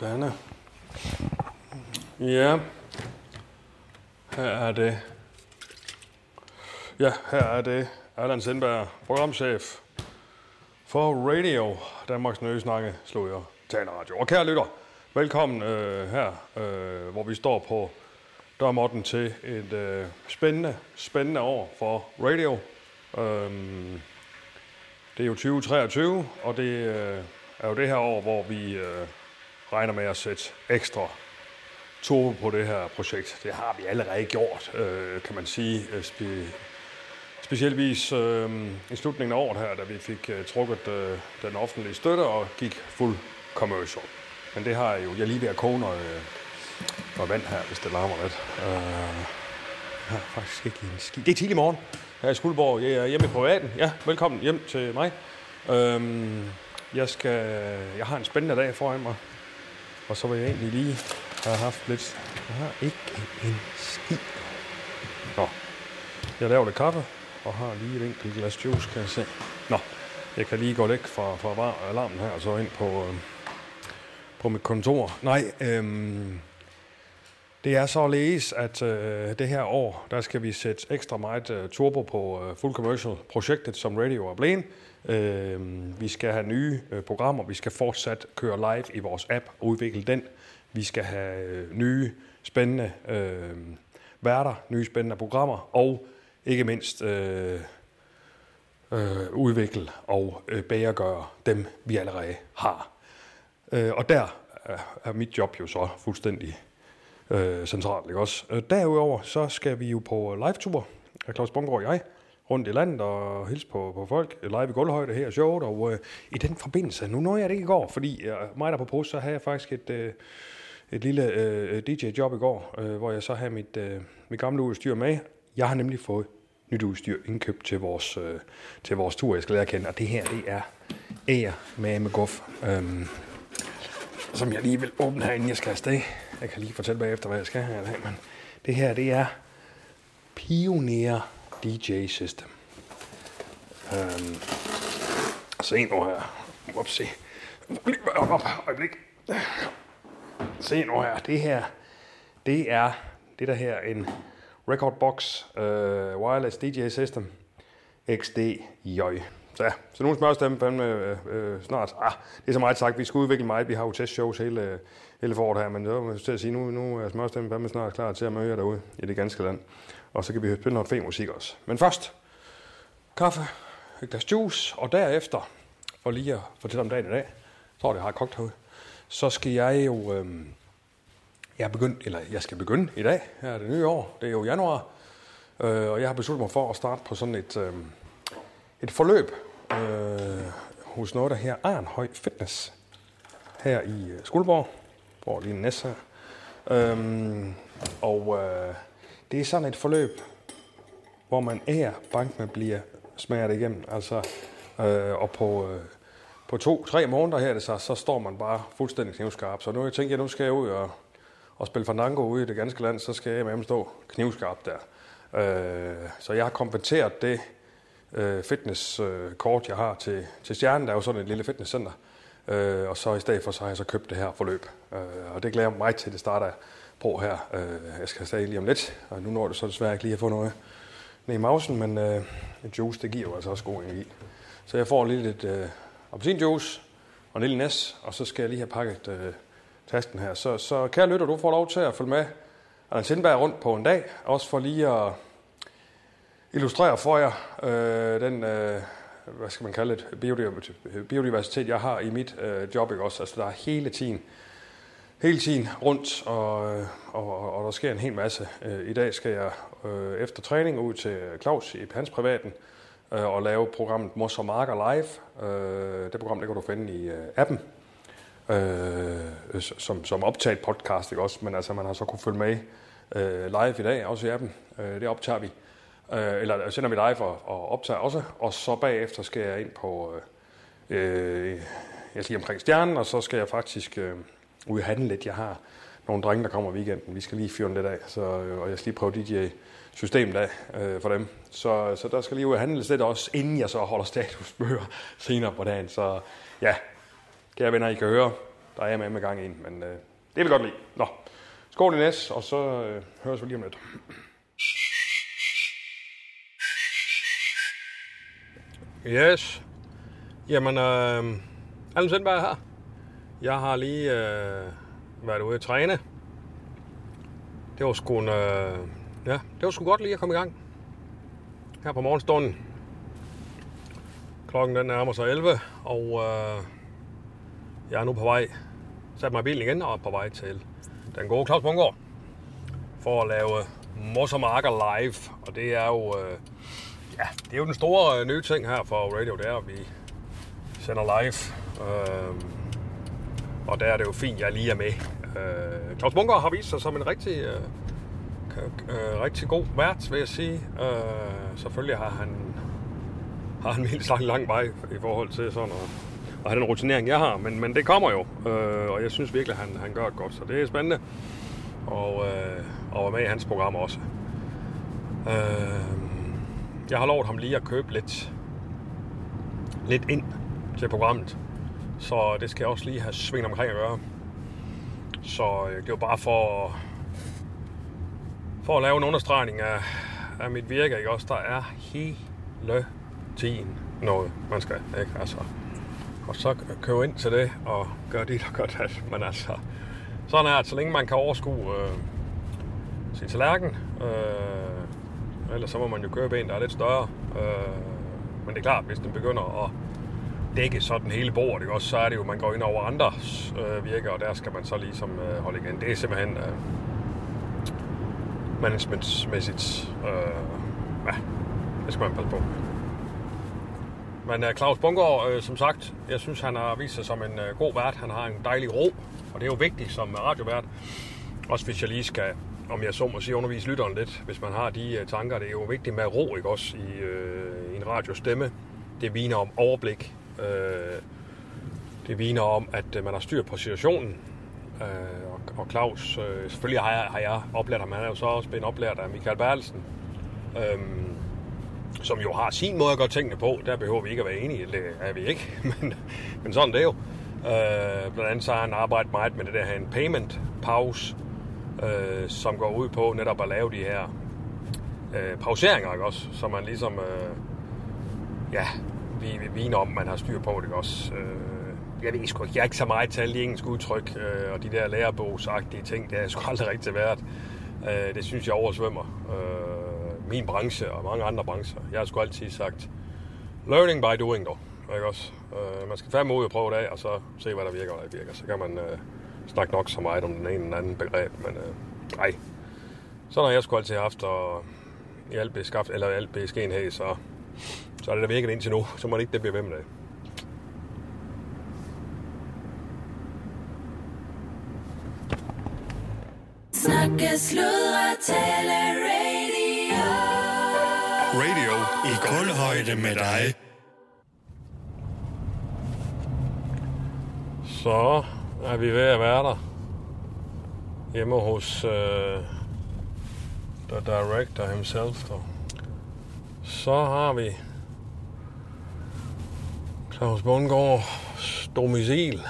Danne. Ja. Her er det. Ja, her er det. Allan Sindberg, programchef for Radio, Danmarks Nye Snakke, slog jeg taleradio. Og kære lytter, velkommen øh, her, øh, hvor vi står på dørmåtten til et øh, spændende, spændende år for radio. Øhm, det er jo 2023, og det øh, er jo det her år, hvor vi øh, regner med at sætte ekstra turbo på det her projekt. Det har vi allerede gjort, øh, kan man sige. Øh, Spe- specieltvis øh, i slutningen af året her, da vi fik øh, trukket øh, den offentlige støtte og gik fuld commercial. Men det har jeg jo. Jeg lige ved at koge noget, øh, noget vand her, hvis det larmer lidt. Øh, jeg har faktisk ikke en ski. Det er tidlig morgen her i Skuldborg. Jeg er hjemme i privaten. Ja, velkommen hjem til mig. Øh, jeg, skal, jeg har en spændende dag foran mig. Og så var jeg egentlig lige have haft lidt... Jeg har ikke en ski. Nå, jeg laver lidt kaffe og har lige et enkelt glas juice, kan jeg se. Nå, jeg kan lige gå væk fra, fra alarmen her og så ind på, øh, på mit kontor. Nej, øh, det er således, at øh, det her år, der skal vi sætte ekstra meget øh, turbo på øh, Full Commercial projektet, som Radio er blevet. Øh, vi skal have nye øh, programmer, vi skal fortsat køre live i vores app og udvikle den. Vi skal have øh, nye, spændende øh, værter, nye spændende programmer, og ikke mindst øh, øh, udvikle og øh, bæregøre dem, vi allerede har. Øh, og der er- er mit job jo så fuldstændig øh, centralt, ikke også? Øh, derudover, så skal vi jo på live-tur, øh, Claus Bungård og jeg, rundt i landet og hilse på, på folk øh, live i gulvhøjde her sjovt, og øh, i den forbindelse, nu når jeg det ikke i går, fordi øh, mig der på post, så havde jeg faktisk et, øh, et lille øh, DJ-job i går, øh, hvor jeg så havde mit, øh, mit gamle udstyr med. Jeg har nemlig fået nyt udstyr indkøbt til vores, øh, til vores tur, jeg skal lære at kende, og det her, det er ære med med guf. Øhm, som jeg lige vil åbne her, inden jeg skal afsted. Jeg kan lige fortælle bagefter, hvad jeg skal her i dag, men det her, det er Pioneer DJ System. Øhm, se nu her. Upsi. Lige op, øjeblik. Se nu her. Det her, det er det der her en Record Box uh, Wireless DJ System XDJ. Så, ja, så nu spørgsmål stemme fandme øh, øh, snart. Ah, det er så meget sagt, vi skal udvikle meget. Vi har jo testshows hele, hele foråret her, men det var til at sige, nu, nu er smørstemmen fandme snart klar til at møde jer derude i det ganske land. Og så kan vi spille noget fed musik også. Men først, kaffe, et glas juice, og derefter, for lige at fortælle om dagen i dag, så det har kogt herude, så skal jeg jo, øh, jeg er begyndt, eller jeg skal begynde i dag, her er det nye år, det er jo januar, øh, og jeg har besluttet mig for at starte på sådan et, øh, et forløb øh, hos noget, der her Arnhøj Fitness, her i øh, Skuldborg, går lige en næs her. Øhm, og øh, det er sådan et forløb, hvor man er bank med bliver smager igennem. Altså, øh, og på, øh, på to-tre måneder her, det så, så står man bare fuldstændig knivskarp. Så nu jeg tænker jeg, nu skal jeg ud og, og spille fandango ude i det ganske land, så skal jeg med stå knivskarp der. Øh, så jeg har kompenseret det øh, fitnesskort, øh, jeg har til, til Stjernen, der er jo sådan et lille fitnesscenter. Øh, og så i stedet for, så har jeg så købt det her forløb. Øh, og det glæder jeg mig til, det starter på her. Øh, jeg skal stadig lige om lidt, og nu når det så desværre ikke lige at få noget ned i mausen, men øh, juice, det giver jo altså også god energi. Så jeg får lige lidt øh, appelsinjuice og en lille næs, og så skal jeg lige have pakket øh, tasken her. Så, så kære lytter, du får lov til at følge med Allan Sindberg rundt på en dag, også for lige at illustrere for jer øh, den, øh, hvad skal man kalde det, biodiversitet, jeg har i mit øh, job, ikke også? Altså der er hele tiden, hele tiden rundt, og, øh, og, og, der sker en hel masse. Øh, I dag skal jeg øh, efter træning ud til Claus i hans privaten, øh, og lave programmet Mos og Marker Live. Øh, det program, det kan du finde i øh, appen, øh, som, som optaget podcast, ikke også? Men altså, man har så kunne følge med øh, live i dag, også i appen. Øh, det optager vi. Øh, eller sender mit live og, og optager også. Og så bagefter skal jeg ind på, øh, øh jeg skal omkring stjernen, og så skal jeg faktisk øh, ud og handle lidt. Jeg har nogle drenge, der kommer i weekenden. Vi skal lige fyre lidt af, så, øh, og jeg skal lige prøve DJ-systemet af øh, for dem. Så, så der skal lige ud og handle lidt også, inden jeg så holder statusbøger senere på dagen. Så ja, kære venner, I kan høre, der er jeg med med gang en, men øh, det vil godt lide. Nå, skål i næs, og så øh, høres vi lige om lidt. Yes. Jamen, øh, Allen Sindberg her. Jeg har lige øh, været ude at træne. Det var sgu en, øh, ja, det var sgu godt lige at komme i gang. Her på morgenstunden. Klokken den nærmer sig 11, og øh, jeg er nu på vej. Sat mig i bilen igen og er på vej til den gode Claus Bungård for at lave Mossermarker Marker live. Og det er jo, øh, ja, det er jo den store øh, nye ting her for radio, det er, at vi sender live. Øh, og der er det jo fint, at jeg lige er med. Øh, Claus Bunker har vist sig som en rigtig, øh, øh, rigtig god vært, vil jeg sige. Øh, selvfølgelig har han, har han helt lang, lang vej i forhold til sådan noget og have den rutinering, jeg har. Men, men det kommer jo, øh, og jeg synes virkelig, at han, han gør det godt. Så det er spændende. Og, øh, og være med i hans program også. Øh, jeg har lovet ham lige at købe lidt, lidt ind til programmet. Så det skal jeg også lige have svinget omkring at gøre. Så øh, det var bare for, for at lave en understregning af, af mit virke, ikke også? Der er hele tiden noget, man skal, ikke? Altså, og så købe ind til det, og gøre det og gør det. Men altså, sådan er det, så længe man kan overskue øh, sin tallerken. Øh, ellers så må man jo køre ben, der er lidt større. Øh, men det er klart, hvis den begynder at dække sådan hele bordet, ikke? Også, så er det jo, man går ind over andres øh, virke, og der skal man så ligesom øh, holde igen. Det er simpelthen øh, managementsmæssigt, øh, ja, det skal man passe på. Men øh, Claus Bungård, øh, som sagt, jeg synes, han har vist sig som en øh, god vært. Han har en dejlig ro, og det er jo vigtigt som radiovært. Også hvis jeg lige skal, om jeg så må sige, undervise lytteren lidt, hvis man har de øh, tanker. Det er jo vigtigt med ro, ikke også, i, øh, i en radiostemme. Det viner om overblik. Øh, det viner om, at øh, man har styr på situationen. Øh, og, og Claus, øh, selvfølgelig har jeg, har jeg oplært ham. Han er jo så også blevet oplært af Michael Berlsen. Øh, som jo har sin måde at gøre tingene på. Der behøver vi ikke at være enige, det er vi ikke, men, men sådan det er jo. Øh, blandt andet så har han arbejdet meget med det der her en payment pause, øh, som går ud på netop at lave de her øh, pauseringer, ikke også? Så man ligesom, øh, ja, vi, vi viner om, man har styr på det, ikke også? Øh, jeg ved sgu ikke, jeg er ikke så meget til alle de engelske udtryk, øh, og de der lærebogsagtige ting, det er sgu aldrig rigtig været. Øh, det synes jeg oversvømmer. Øh, min branche og mange andre brancher. Jeg har sgu altid sagt, learning by doing dog. Ikke også? Øh, man skal fandme ud og prøve det af, og så se, hvad der virker og hvad ikke virker. Så kan man øh, snakke nok så meget om den ene eller anden begreb, men øh, nej. Sådan har jeg sgu altid haft, og i alt beskaft, eller alt beskenhed, så, så er det der virket indtil nu. Så må det ikke det blive ved med det. Snakke, sludre, tale, radio. Radio i kulhøjde med dig. Så er vi ved at være der. Hjemme hos uh, the director himself. Der. Så har vi Claus Bundgaards domicil.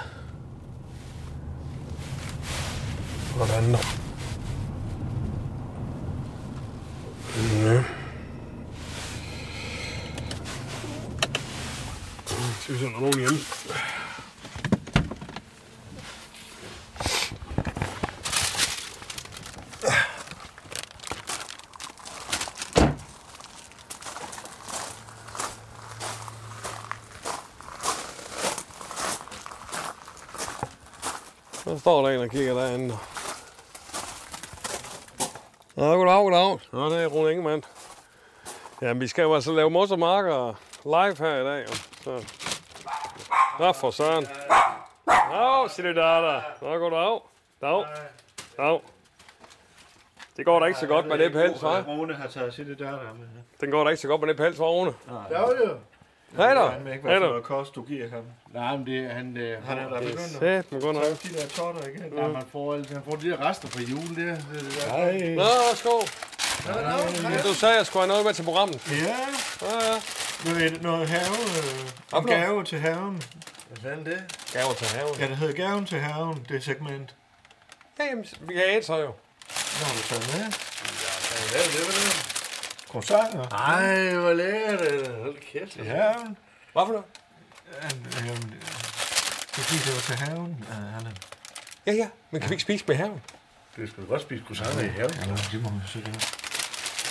Hvordan der? Ja. Skal vi se, om der er nogen hjemme? Så står der en og kigger derinde. Nå, goddag, goddag. Nå, det er Rune Ingemann. Jamen, vi skal jo altså lave mos og marker live her i dag. jo. Så. Nå, for søren. Nå, sig det der, der. Nå, går du af. Dag. Dag. Det går da ikke så godt med det pels, hva'? Rune har taget sit det der der med. Den går da ikke så godt med det pels, hva', Rune? Ja, jo. Hej da. Han ved ikke, hvad for noget kost du giver ham. Nej, men det, han, øh, Han er der det, begyndt Sæt, men godt nok. tage de der totter igen. Ja, man får, man får de der rester fra jul, det, det, det der. Nej. Nå, skål. Ja, du sagde, at jeg skulle have noget med til programmet. Ja, Ja, ja. noget, noget have, øh, en gave til haven. Hvad fanden det? Gaver til haven. Ja, det hedder gaven til haven, det segment. Ja, jamen, vi kan æde så jo. Nå, du taget med? Hvad er det, hvad er det? Croissanter. Ej, hvor lækkert det er. Hold kæft. Til haven. Hvad for noget? Det er fordi, det var til haven, Allan. Ja, ja. Men kan vi ikke spise med haven? Det skal du godt spise croissanter i haven. Ja, det må vi så gøre.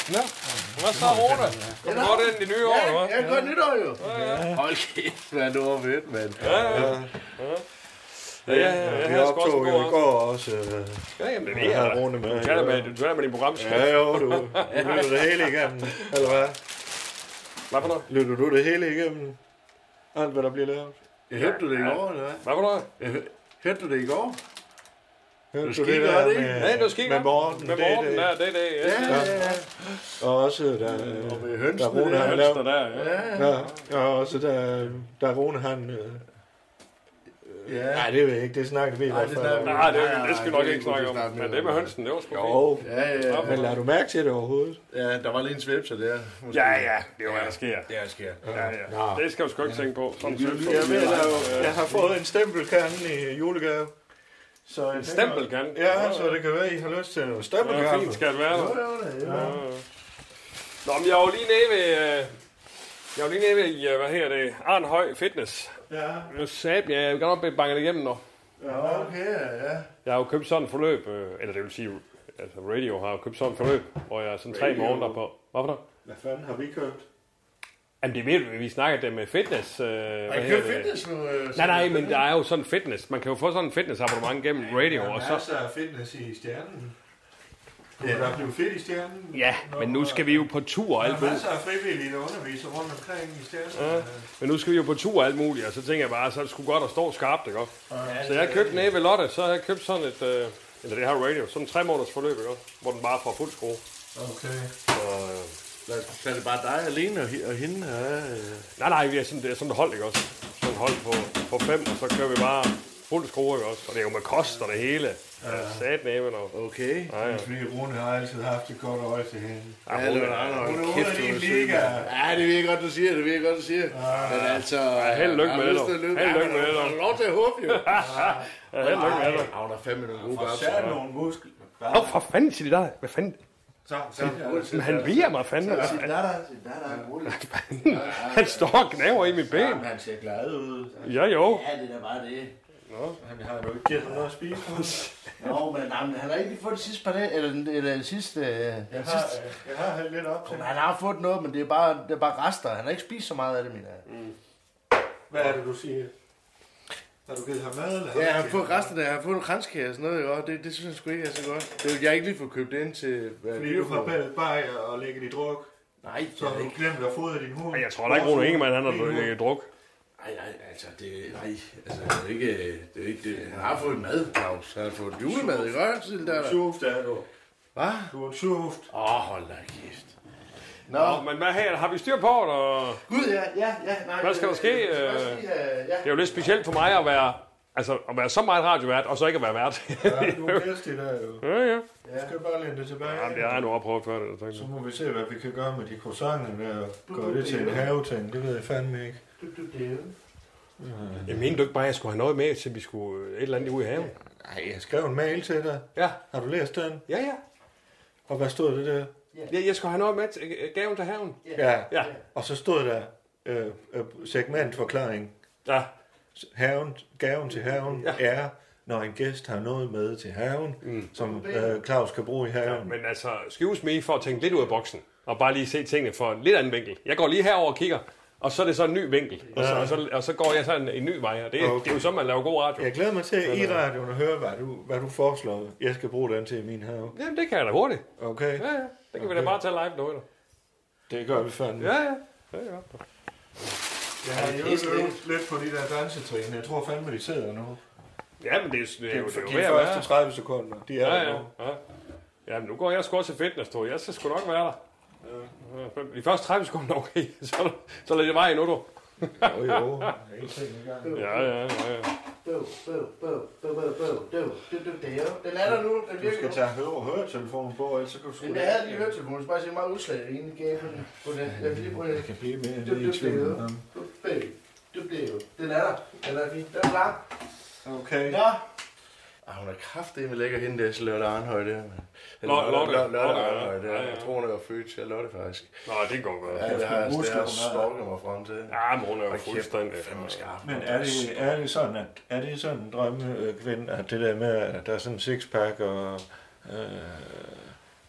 Nå, hvad så, Rune? Kan du godt ind i det nye år, eller hvad? Ja, godt nytår jo. Hold kæft, hvad du var fedt, mand. Ja, ja. Ja, ja, ja, Vi jeg har sgu også optog jo i går også. Øh, Ja, jamen, det er jeg det, jeg Rune med. Du taler med, du taler med din programchef. Ja, jo, du. Du lytter det hele igennem, eller hvad? Hvad for noget? Lytter du det hele igennem? Alt, hvad der bliver lavet? Hørte du det i går, eller hvad? Hvad for noget? Hørte du det i går? Hørte Du skal det, ikke? Ja, det var skidt. med Morten? Med det- Morten, det- der, det, det, ja. Ja, ja, ja. Og også der, Og med der hønsene Rune der. lavet. Der, der, ja. Ja, Ja, og også der, der Rune han... Øh, ja. nej, det ved jeg ikke, det snakker vi i hvert det fald. Nej, det, det skal vi nok det ikke er snakke om. Men det med hønsen, det var sgu fint. Jo, Ja, ja, men lader du mærke til det overhovedet? ja. Der var lige en svipser der. måske. Ja, ja, det er jo, hvad der sker. Ja, det sker. Ja, ja. Det skal du sgu ikke tænke på. Sådan. Jeg, ved, jeg, jeg har fået en stempelkande i julegave. Så en stempelkande? Ja, så det kan være, I har lyst til noget Ja, stempelkaffe. fint skal det være. Jo, der. jo, da, jo. Nå, men jeg var lige nede ved... Jeg var lige nede i, øh, hvad her det, Arne Høj Fitness. Ja, Nu sagde jeg, jeg vil nok blive banket igennem nu. Ja, okay, ja. Jeg har jo købt sådan et forløb, øh, eller det vil sige, altså radio har jo købt sådan et forløb, hvor jeg er sådan tre Radio? måneder på. Hvad for noget? hvad fanden har vi købt? Jamen det ved du, vi snakkede det med fitness. Øh, Har I købt det? fitness nu? øh, Nej, nej, men der er jo sådan fitness. Man kan jo få sådan en fitnessabonnement gennem radio, Der og er så... af fitness i stjernen. Ja. der blive fedt i stjernen. Ja, men nu skal vi jo på tur og Der alt er muligt. masser af frivillige, der underviser rundt omkring i stjernen. Men nu skal vi jo på tur og alt muligt, og så tænker jeg bare, så er det sgu godt at stå skarpt, ikke også? Så jeg har købt nede ved Lotte, så har jeg købt sådan et, øh, eller det her radio, sådan en tre måneders forløb, ikke også? Hvor den bare får fuld skrue. Okay. Lad os- Så er det bare dig alene og, og hende? Ja, øh. Nej, nej, vi er sådan, det er sådan et hold, ikke også? Sådan et hold på, på fem, og så kører vi bare fuld skrue, ikke også? Og det er jo med kost og det hele. Ja. Sat næven og... Okay. Ja, ja. Fordi Rune har altid haft et godt øje til hende. Ja, Ja, hun det er- var Hun er Kæft, er sød, liga. Ja, det ved jeg godt, du siger. Det ved jeg godt, du siger. Men altså... Ja, held og lykke med det, dog. Held og lykke med det, dog. Har lov til at håbe, jo? Ja, held og lykke med. Ja, der er fandme nogle gode babser. sat nogle muskler. Åh, oh, for fanden, siger de der. Hvad fanden? Så, så, Men han bliver mig fanden. Sig der, der. Sig der, der. Roligt. Han står og knæver i mit ben. Jamen, han ser glad ud. Ja, jo. Ja, det er da bare det. Han har jo ikke givet ham noget at spise. Nå, men, nej, men han har ikke fået det sidste par dage, eller, den- eller det sidste... Øh, Jeg den har, sidste. jeg har hældt lidt op til. Han har fået noget, men det er bare, det er bare rester. Han har ikke spist så meget af det, mener jeg. Hvad er det, du siger? Har du givet ham mad? Eller Ja, jeg har fået rester der. Jeg har fået nogle kranskage og sådan noget, ikke? Og det, det synes jeg sgu ikke er så godt. Det, jeg har ikke lige fået købt ind til... Hvad, Fordi du har bællet bajer og lægget i druk, Nej, så jeg har du ikke. glemt at fodre din hund. Jeg tror da ikke, Rune Ingemann, han har druk. Nej, nej, altså, det, nej, altså, det er ikke, det er ikke det. Han har fået mad, Claus. Han har fået julemad, ikke også? Til der, der. Sjuft er du. Hvad? Du er en sjuft. Åh, oh, hold da kæft. Nå, Nå, men hvad her? Har vi styr på det? Og gud, ja, ja, ja. Nej, Hvad skal der ske, øh? ja. det er jo lidt specielt for mig at være, altså, at være så meget radiovært, og så ikke at være vært. Ja, du er gæst i dag, jo. ja, ja. Du skal bare læne det tilbage. Jamen, det har jeg nu opprøvet før, det. tænker Så må vi se, hvad vi kan gøre med de croissanter der, og gøre det til en haveting. Det ved jeg fandme ikke. Du, du, det. Jeg mente du ikke bare, at jeg skulle have noget med, til vi skulle øh, et eller andet ud i haven? Nej, jeg skrev en mail til dig. Ja, Har du læst den? ja, ja. Og hvad stod det der? Jeg, jeg skulle have noget med til øh, gaven til haven. Ja. Ja. Og så stod der øh, øh, segmentforklaring. Ja, Haven, gaven til haven Ja. ja. er, når en gæst har noget med til haven, mm. som øh, Claus kan bruge i haven. men altså, excuse me for at tænke lidt ud af boksen, og bare lige se tingene fra en lidt anden vinkel. Jeg går lige herover og kigger, og så er det så en ny vinkel, og så, og så, og så går jeg så en, en ny vej, og det, okay. Okay. det er jo så, man laver god radio. Jeg glæder mig til i radioen at høre, hvad du, hvad du foreslår. Jeg skal bruge den til i min have. Jamen, det kan jeg da hurtigt. Okay? Ja, ja. Det kan vi da bare tage live nu, eller? Det gør vi fandme. Ja, ja. ja, ja. Jeg har jo øvet lidt på de der dansetrin. Jeg tror fandme, de sidder nu. Ja, men det er, det er, jo, Det det er jo de at første 30 sekunder. De er Ja, der ja, nu. ja. Ja, men nu går jeg sgu også til fitness, tror jeg. Jeg skal sgu nok være der. Ja. De første 30 sekunder, okay. Så, så lad det vej nu, du. Jo, jo. I. Ja, ja, ja. ja. Bøv, bøv, bøv, bøv, bøv, bøv, bøv. Det, det, det, er Den er der nu, den Du virker skal nu. tage høre høretelefonen på, ellers så kan du sgu Den er lige hørt telefonen, så bare se meget udslag, jeg egentlig gav på den. Jeg vil lige bruge den. Jeg kan blive med Det- i det- tvivl det- det bliver jo. Den er der. Den er fin. Den er klar. Okay. Ja. Ah, hun er kraftig med lækker hende der, så Lotte Arnhøj der. mand. Eller Lotte- Lotte Lotte- Lotte Lotte, ja. Der. Ja, ja. Jeg tror, hun er født til Lotte faktisk. Nå, det går godt. Ja, det har jeg, stalket mig frem til. Ja, men hun er jo fuldstændig... fandme skarp. Men er det, er det sådan, at er det sådan en drømmekvinde, at det der med, at der er sådan en sixpack, og øh,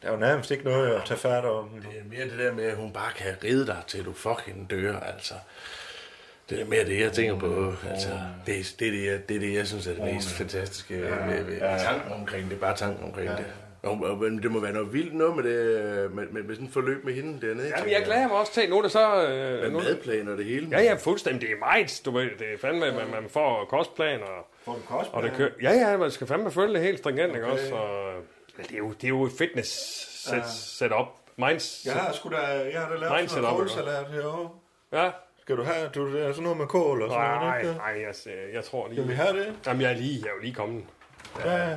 der er jo nærmest ikke noget at tage fat om. Det er mere det der med, at hun bare kan ride dig, til du fucking dør, altså. Det er mere det, jeg tænker på. Altså, det, er, det, er det, jeg, det er det, jeg synes er det mest fantastiske ved, ved ja, ja. tanken omkring det. Bare tanken omkring det. Og, men det må være noget vildt noget med, det, med, med, med sådan et forløb med hende dernede. Jamen, jeg glæder mig også til, nu er det så... Øh, Med nu, madplan og det hele. ja, ja, fuldstændig. Det er meget, du ved. Det er fandme, man, man får kostplan, og, Får du kost og det kører... Ja, ja, man skal fandme følge det helt stringent, ikke også? Og, men det er jo, det er jo et fitness set, setup. Minds... Jeg har sgu da, jeg har da lavet Mindset sådan noget kålsalat herovre. Ja. Skal du have, du, det er sådan noget med kål og sådan noget, Nej, ikke? nej, jeg, jeg tror lige... Skal vi have det? Jamen, jeg er lige, jeg er jo lige kommet. Ja, ja.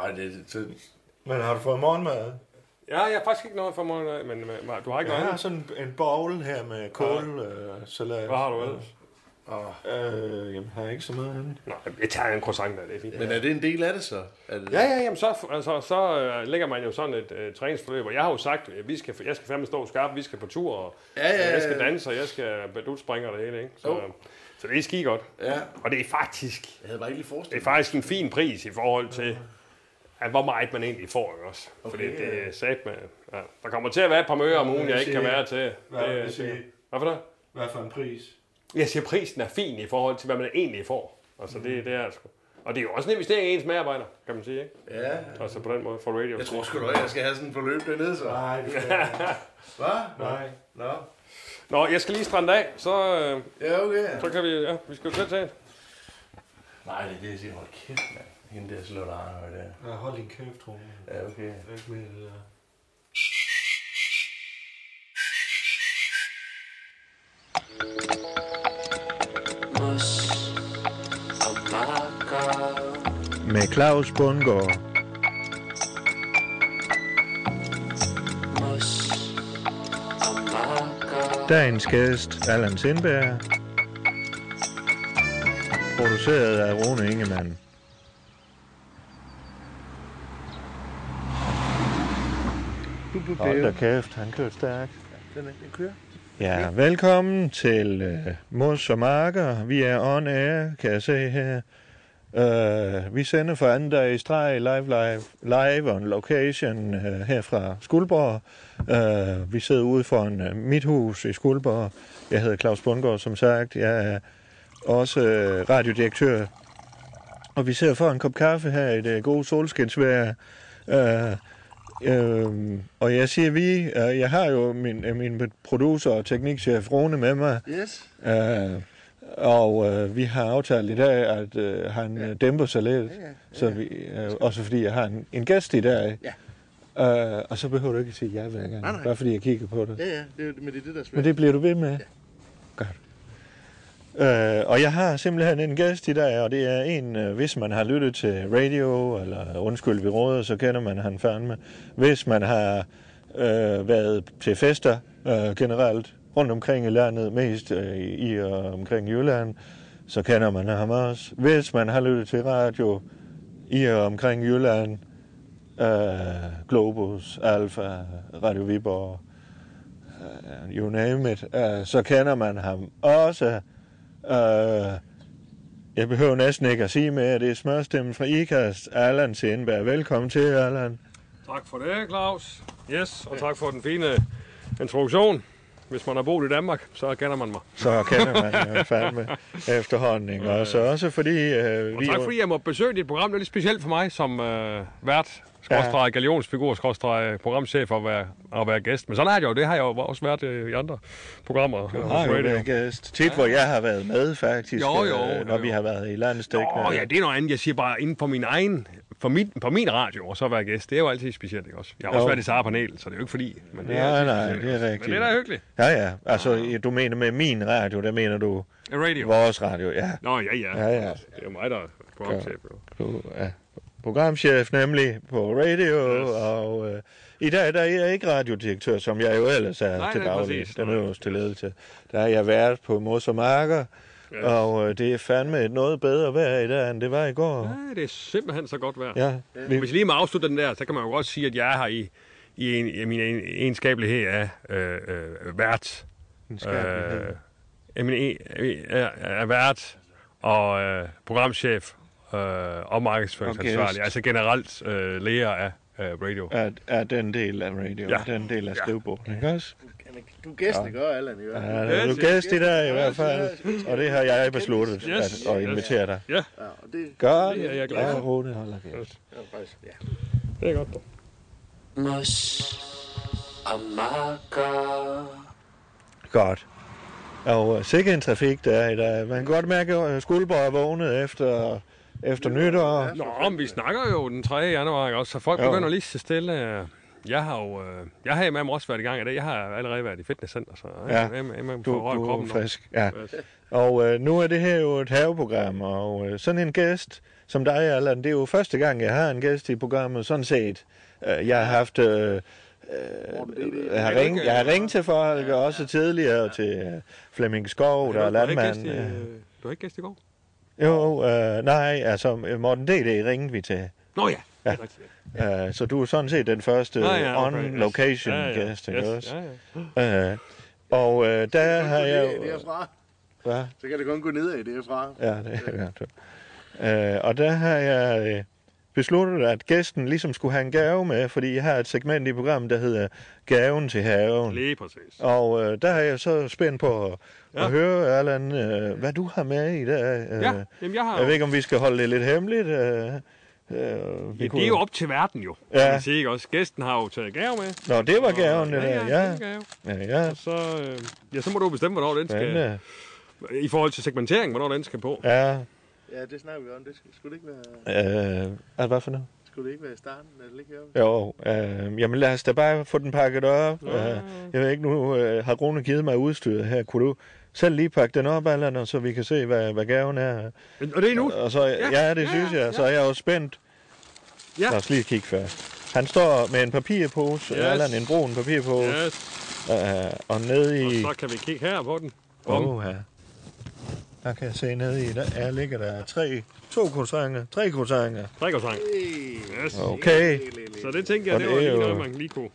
Ej, det, det, Men har du fået morgenmad? Ja, jeg har faktisk ikke noget for mig, men, men du har ikke Jeg noget har andet? sådan en bowl her med kålsalat. Hvad har du ellers? Øh, jamen, har jeg ikke så meget andet. Nej, jeg tager en croissant der, det er fint. men er det en del af det så? Er det, Ja, ja, jamen så, altså, så øh, lægger man jo sådan et øh, træningsforløb, og jeg har jo sagt, at vi skal, jeg skal fandme stå skarpt, vi skal på tur, og Ja, ja, ja, jeg skal ja. danse, og jeg skal badut-springe og det hele, ikke? Så, Jo. så det er skide godt. Ja, Og det er faktisk, jeg havde bare ikke lige det er forestillet faktisk en fin pris i forhold til, at hvor meget man egentlig får, ikke også? Fordi Okay, det er sat med, ja. Der kommer til at være et par møder om ugen, jeg ikke kan være til. Hvad vil Det, det sige? hvad for det? Hvad for en pris? Jeg siger, prisen er fin i forhold til, hvad man egentlig får. Altså, det, det er sgu. Og det er jo også en investering i ens medarbejder, kan man sige, ikke? Ja, Altså på den måde for radio. jeg tror sgu da, jeg skal have sådan en forløb dernede så. Nej, det skal Hvad? Nej. Nå. Nå, jeg skal lige strande af, så, øh, Ja, okay. så kan vi, ja, vi skal jo til tage. Nej, det er det, jeg siger. Hold kæft, mand. Hende der slår der. Ja, hold din kæft, Rune. Ja, okay. Ikke med det der. Og. Med Claus Bundgaard. Og. Dagens gæst, Allan Sindberg. Produceret af Rune Ingemann. Hold da kæft, han kører stærkt. Den, den kører. Ja, velkommen til uh, Mos og Marker. Vi er on air, kan jeg se her. Uh, vi sender for anden dag i streg live, live, live on location uh, her fra Skuldborg. Uh, vi sidder ude foran uh, mit hus i Skuldborg. Jeg hedder Claus Bundgaard, som sagt. Jeg er også uh, radiodirektør. Og vi sidder for en kop kaffe her i det gode solskinsvejr. Uh, Øhm, og jeg siger vi, øh, jeg har jo min, øh, min producer og teknikchef Rune med mig, Yes. øh, og øh, vi har aftalt i dag, at øh, han øh, dæmper sig lidt, ja, så vi, øh, også fordi jeg har en, en gæst i dag. Ja. Øh, og så behøver du ikke at sige ja hver gang, Nej, nej. bare fordi jeg kigger på det. Ja, ja, det men det er det, der er svært. Men det bliver du ved med? Ja. Øh, og jeg har simpelthen en gæst i dag, og det er en, øh, hvis man har lyttet til radio, eller undskyld, vi råder, så kender man han fandme. Hvis man har øh, været til fester øh, generelt rundt omkring i landet, mest øh, i og omkring Jylland, så kender man ham også. Hvis man har lyttet til radio i og omkring Jylland, øh, Globus, Alfa, Radio Viborg, øh, you name it, øh, så kender man ham også. Øh, jeg behøver næsten ikke at sige mere, det er smørstemmen fra IKAST, Allan Sindberg. Velkommen til, Allan. Tak for det, Claus. Yes, og tak for den fine introduktion. Hvis man har boet i Danmark, så kender man mig. så kender man jo fandme efterhånden. Ikke? Og så også fordi... Øh, Og vi tak jo- fordi jeg må besøge dit program. Det er lidt specielt for mig som øh, vært, skråstreg, galionsfigur, skråstreg, programchef at være, at være gæst. Men sådan er det jo. Det har jeg jo også været øh, i andre programmer. har hos jo været gæst. Tit, hvor jeg har været med, faktisk. Jo, jo, øh, når jo. vi har været i landstækkende. Åh ja, det er noget andet. Jeg siger bare inden for min egen for min, på min radio, og så være gæst, det er jo altid specielt, ikke også? Jeg har også Jo. været i samme panel, så det er jo ikke fordi, men det er altid nej, specielt, det er også? rigtigt. Men det er da hyggeligt. Ja, ja. Altså, du mener med min radio, der mener du Radio. vores radio. Ja, Nå, ja, ja. Ja, ja. Det er jo mig, der er programchef. du er programchef nemlig på radio, Yes. og øh, i dag der er jeg ikke radiodirektør, som jeg jo ellers er Nej, til daglig, den øverste ledelse. Der har jeg været på Mos og Marker, Yes. og øh, det er fandme et noget bedre vejr i dag, end det var i går. Ja, det er simpelthen så godt vejr. Ja, vi, Hvis jeg lige må afslutte den der, så kan man jo godt sige, at jeg er her i, i, en, i min en, egenskabelighed af øh, øh, vært. Øh, min, er, er vært og øh, programchef øh, og markedsføringsansvarlig. gæst. Altså generelt øh, lærer af øh, radio. er, er den del af radio, Ja. ja. den del af Ja. skrivebordet, ikke også? Du er gæsten, ikke også, Allan? Ikke? Ja, Ja. der er du gæst i dag i hvert fald, og det har jeg besluttet Yes. at, at invitere dig. Ja, og det, Gør Det er jeg glad Ja, for. Rode holder kæft. det er faktisk, ja. det er godt. dog. Mos marker. Godt. Og øh, sikke en trafik, der er i dag. Man kan godt mærke, at Skuldborg er vågnet efter, efter nytår. Nå, men vi snakker jo den 3. januar, ikke også? Så folk Jo. begynder lige så stille. Jeg har jo, øh, jeg har med mig også været i gang i dag. Jeg har allerede været i fitnesscenter, så Ja. jeg med, med Du, er kroppen frisk. Ja. Og øh, nu er det her jo et haveprogram, og øh, sådan en gæst som dig, Allan, det er jo første gang, jeg har en gæst i programmet, sådan set. Øh, jeg har haft... Øh, øh, jeg, har ring, jeg har ringet til folk, og også tidligere til øh, Flemming Skov, der er landmand. øh. øh, du har ikke gæst i går? Jo, øh, nej, altså Morten D.D. ringede vi til. Nå ja, Ja. Uh, så du er sådan set den første Nå ja, on-location Ja, ja, gæst, ikke yes, også? Ja, ja. Uh, og uh, der har jeg Det jo... derfra. Hvad? Så kan det kun gå nedad derfra. Ja, det er godt. Uh, og der har jeg uh, besluttet, at gæsten ligesom skulle have en gave med, fordi jeg har et segment i programmet, der hedder Gaven til haven. Lige præcis. Og uh, der er jeg så spændt på at, Ja. at høre, Allan, uh, hvad du har med i dag. Uh, Ja, jamen jeg har Jeg ved ikke, om vi skal holde det lidt hemmeligt. Uh, uh, vi Ja, det er jo op til verden jo. Ja. Ja. Sige, ikke også? Gæsten har jo taget gave med. Nå, det var gaven, det ja, der. ja, Ja, gave. ja, ja. Og så, øh, ja, så må du bestemme, hvornår den skal... Spændende. I forhold til segmentering, hvornår den skal på. Ja, Ja, det snakker vi om. Det skulle, skulle, det ikke være, øh, altså, hvad for noget? skulle det ikke være i starten? Er det ikke? Jo, øh, jamen lad os da bare få den pakket op. Øh, jeg ved ikke, nu øh, har Rune givet mig udstyret her. Kunne du selv lige pakke den op, Allan, så vi kan se, hvad, hvad gaven er? Og det er nu. Og så, ja, ja det ja, synes ja, jeg. Så er jeg jo spændt. Ja. Lad os lige kigge først. Han står med en papirpose, Yes. Allan, en brun papirpose, Yes. øh, og nede Og i... så kan vi kigge her på den. Bum. Åh, ja. Der kan jeg se nede i, der er, ligger der tre, to croissanter, tre croissanter. Drikkosang. Hey. Yes. Okay. Så det tænker jeg, Og det det var er lige noget, man lige kunne...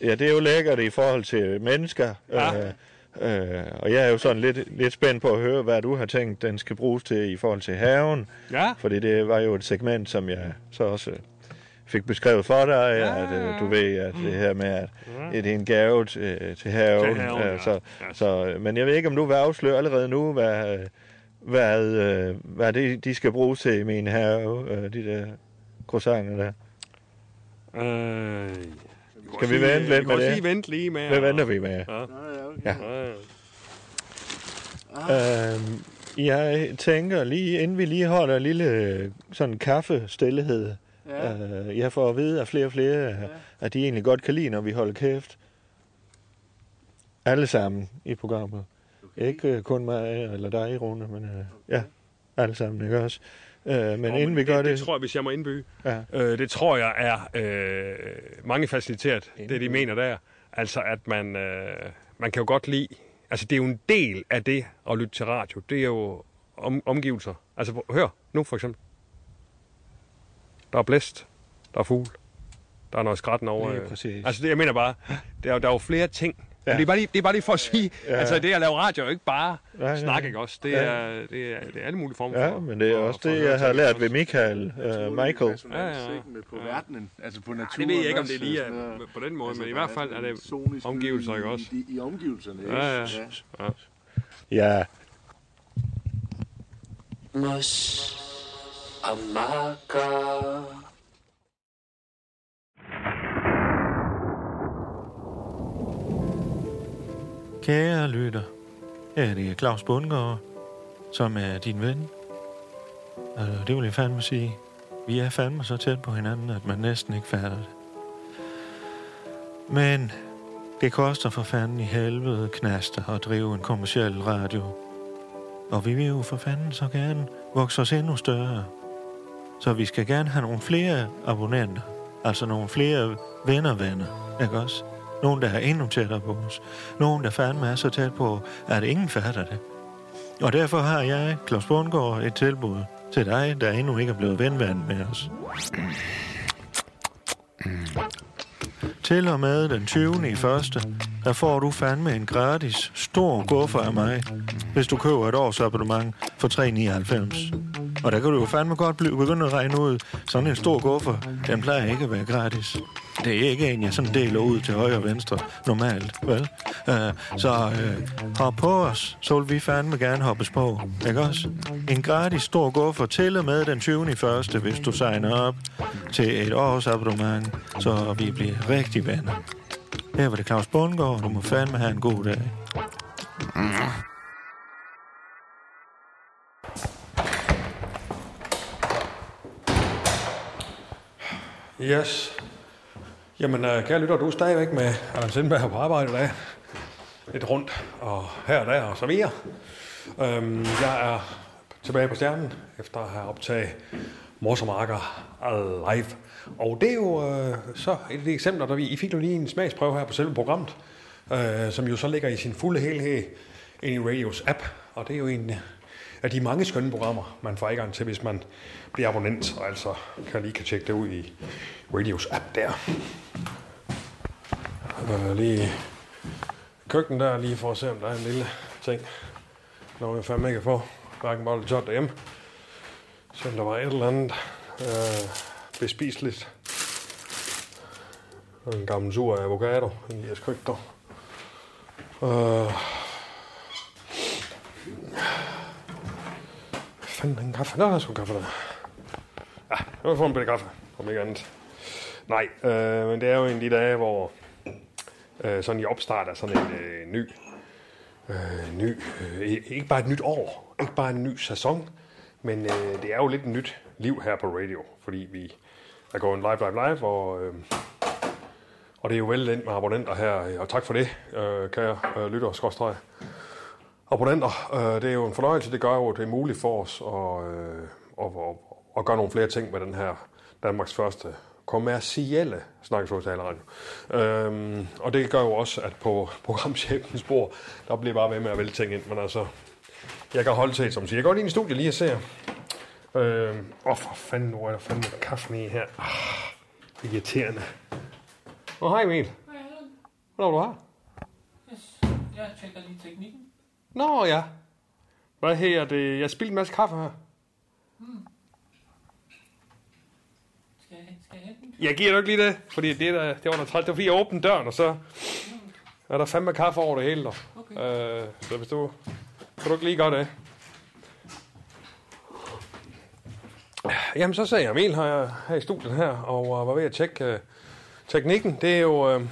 Ja, det er jo lækkert i forhold til mennesker. Ja. Øh, øh, og jeg er jo sådan lidt, lidt spændt på at høre, hvad du har tænkt, den skal bruges til i forhold til haven. Ja. Fordi det var jo et segment, som jeg så også øh, fik beskrevet for dig, Ja, at øh, du ved, at det her med, at det er en gave til, til haven. Til haven, øh, ja. så, Ja. så, øh, men jeg ved ikke, om du vil afsløre allerede nu, hvad, øh, hvad, øh, hvad det, de skal bruges til i min have, øh, de der croissanter der. Øh, Skal vi vente lidt vi kan med også det? lige vente lige med. Hvad venter vi med? Ja. Ja, okay. Ja. Øhm, jeg tænker lige, inden vi lige holder en lille sådan kaffestillighed, Ja. øh, jeg får at vide af flere og flere, ja. at de egentlig godt kan lide, når vi holder kæft. Alle sammen i programmet. Okay. Ikke øh, kun mig eller dig, Rune, men øh, ja, alle sammen, ikke også? Øh, men Nå, inden vi gør det, det... det tror jeg, hvis jeg må indbyde. Ja. Øh, det tror jeg er øh, mange faciliteret, det de mener der. Altså, at man, øh, man kan jo godt lide... Altså, det er jo en del af det at lytte til radio. Det er jo om, omgivelser. Altså, hør nu for eksempel. Der er blæst. Der er fugl. Der er noget skrætten over. Øh. præcis. Altså, det, jeg mener bare, der er, der er jo flere ting, Ja. Det, er bare lige, det er bare lige for at sige, ja. altså det at lave radio er jo ikke bare Nej, nej, snak, ikke også? Det Ja. er, det er, det er alle mulige former Ja, for... men det er for- også for det, jeg har lært ved? Michael, uh, Michael. Ja, ja, ja. På verdenen, altså på naturen. Ja, det ved jeg ikke, om det lige er på den måde, Altså, men i hvert fald er det omgivelser, ikke også? I, i omgivelserne, ikke? Ja, ja. ja. Ja, Mos og kære lytter. Her er det Claus Bundgaard, som er din ven. Og det vil jeg fandme sige. Vi er fandme så tæt på hinanden, at man næsten ikke fatter det. Men det koster for fanden i helvede knaster at drive en kommersiel radio. Og vi vil jo for fanden så gerne vokse os endnu større. Så vi skal gerne have nogle flere abonnenter. Altså nogle flere venner-venner, ikke også? Nogen, der er endnu tættere på os. Nogen, der fandme er så tæt på, at ingen fatter det. Og derfor har jeg, Claus Bundgaard, et tilbud til dig, der endnu ikke er blevet venvand med os. Til og med den 20. i første, der får du fandme en gratis stor guffer af mig, hvis du køber et års abonnement for 3,99. Og der kan du jo fandme godt blive begyndt at regne ud, sådan en stor guffer, den plejer ikke at være gratis. Det er ikke en, jeg sådan deler ud til højre og venstre normalt, vel? Uh, så uh, hop på os, så vil vi fandme gerne hoppes på, ikke også? En gratis stor guffer til og med den 20. i første, hvis du signer op til et års abonnement, så vi bliver rigtig venner. Her var det Claus Bundgaard, og du må fandme have en god dag. Mm. Yes. Jamen, øh, kære lytter, du er stadigvæk med Allan Sindberg her på arbejde i dag. Lidt rundt og her og der og så videre. Øhm, jeg er tilbage på stjernen efter at have optaget Mors live. Og det er jo øh, så et af de eksempler, der vi I fik jo lige en smagsprøve her på selve programmet, øh, som jo så ligger i sin fulde helhed ind i Radios app. Og det er jo en af de mange skønne programmer, man får adgang til, hvis man bliver abonnent, og altså kan lige kan tjekke det ud i Radios app der. Øh, lige køkken der, lige for at se, om der er en lille ting, når jeg fandme ikke får hverken bold eller tot derhjemme. Så der var et eller andet øh, bespiseligt. En gammel sur avocado, en lille skrygt der. Øh, fanden, en kaffe. Nå, der er sgu en kaffe der. Ah, ja, jeg vil få en bitte kaffe, om ikke andet. Nej, øh, men det er jo en af de dage, hvor øh, sådan i opstart af sådan en øh, ny, øh, ny øh, ikke bare et nyt år, ikke bare en ny sæson, men øh, det er jo lidt et nyt liv her på radio, fordi vi er gået live, live, live, og, øh, og det er jo vel endt med abonnenter her, øh, og tak for det, øh, kære øh, lytter, og skorstræk abonnenter. Øh, det er jo en fornøjelse. Det gør jo, at det er muligt for os at, øh, at, at, at gøre nogle flere ting med den her Danmarks første kommercielle snakkesfortaleradio. Øhm, og det gør jo også, at på programchefens bord, der bliver bare ved med at vælge ting ind. Men altså, jeg kan holde til, som siger. Jeg går lige ind i studiet lige og ser. Øhm, åh, oh, for fanden, nu er der fandme kaffe i her. Ah, irriterende. Åh, oh, hej Emil. Hej. Hvad er du her? Yes. Jeg tjekker lige teknikken. Nå ja. Hvad her det? Jeg spildte en masse kaffe her. Skal jeg, skal jeg? Jeg giver ikke lige det, fordi det, der, det var noget træt. Det var fordi, jeg åbnede døren, og så er der fandme kaffe over det hele. Der. Okay. Øh, så hvis du... Kan du ikke lige gøre det? Jamen, så sagde jeg Emil her, her i studiet her, og uh, var ved at tjekke uh, teknikken. Det er jo... Uh,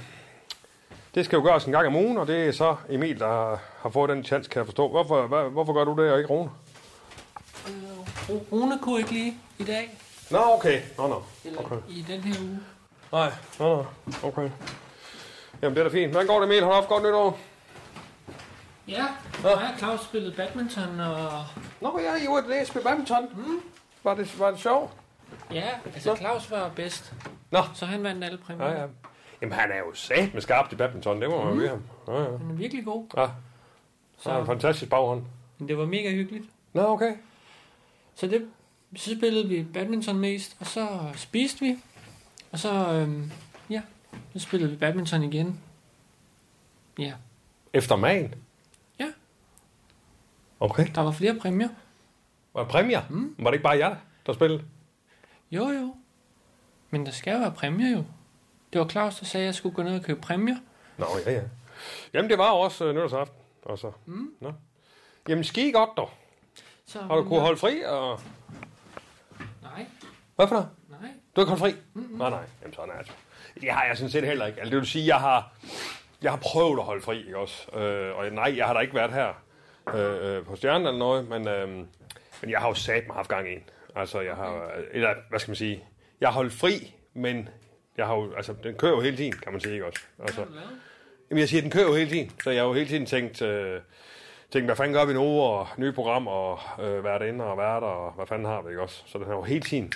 det skal jo gøres en gang om ugen, og det er så Emil, der har fået den chance, kan jeg forstå. Hvorfor, hvad, hvorfor gør du det, og ikke Rune? Øh, Rune kunne ikke lige i dag, Nå, okay. Nå, nå. Okay. i den her uge. Nej, nå, nå. Okay. Jamen, det er da fint. Hvordan går det, Emil? Har du haft godt nytår? Ja, og jeg har Claus spillet badminton, og Nå, ja, I var det spille badminton. Mm. Var, det, var det sjovt? ja, altså Claus var bedst. Nå. Så han vandt alle præmier. Ja, ja. Jamen, han er jo sat med skarpt i badminton. Det må man give ham. Ja, ja. Han er virkelig god. Ja, så har en fantastisk baghånd. men det var mega hyggeligt. Nå, okay. Så det, så spillede vi badminton mest, og så spiste vi. Og så, øhm, ja, så spillede vi badminton igen. Ja. Efter magen? Ja. Okay. Der var flere præmier. Var det præmier? Mm. Var det ikke bare jer, der spillede? Jo, jo. Men der skal jo være præmier jo. Det var Claus, der sagde, at jeg skulle gå ned og købe præmier. Nå, ja, ja. Jamen, det var også øh, nytårsaften. Og så. Mm. Nå. Jamen, ski godt dog. Så, Har du kunnet holde fri? Og... Nej, Hvad for noget? nej. Du har ikke holdt fri? Mm-hmm. Nej, nej. Jamen, sådan er det. Det har jeg sådan set heller ikke. Altså, det vil sige, jeg har, jeg har prøvet at holde fri, ikke også? Øh, og nej, jeg har da ikke været her øh, øh, på stjernen eller noget, men, øh, men jeg har jo sat mig haft gang i en. Altså, jeg har, eller hvad skal man sige, jeg har holdt fri, men jeg har jo, altså, den kører jo hele tiden, kan man sige, ikke også? Altså, jamen, jeg siger, den kører jo hele tiden, så jeg har jo hele tiden tænkt, øh, tænkt, hvad fanden gør vi nu, og nye programmer, og øh, hvad er det inde, og hvad er der, og hvad fanden har vi, ikke også? Så den har jo hele tiden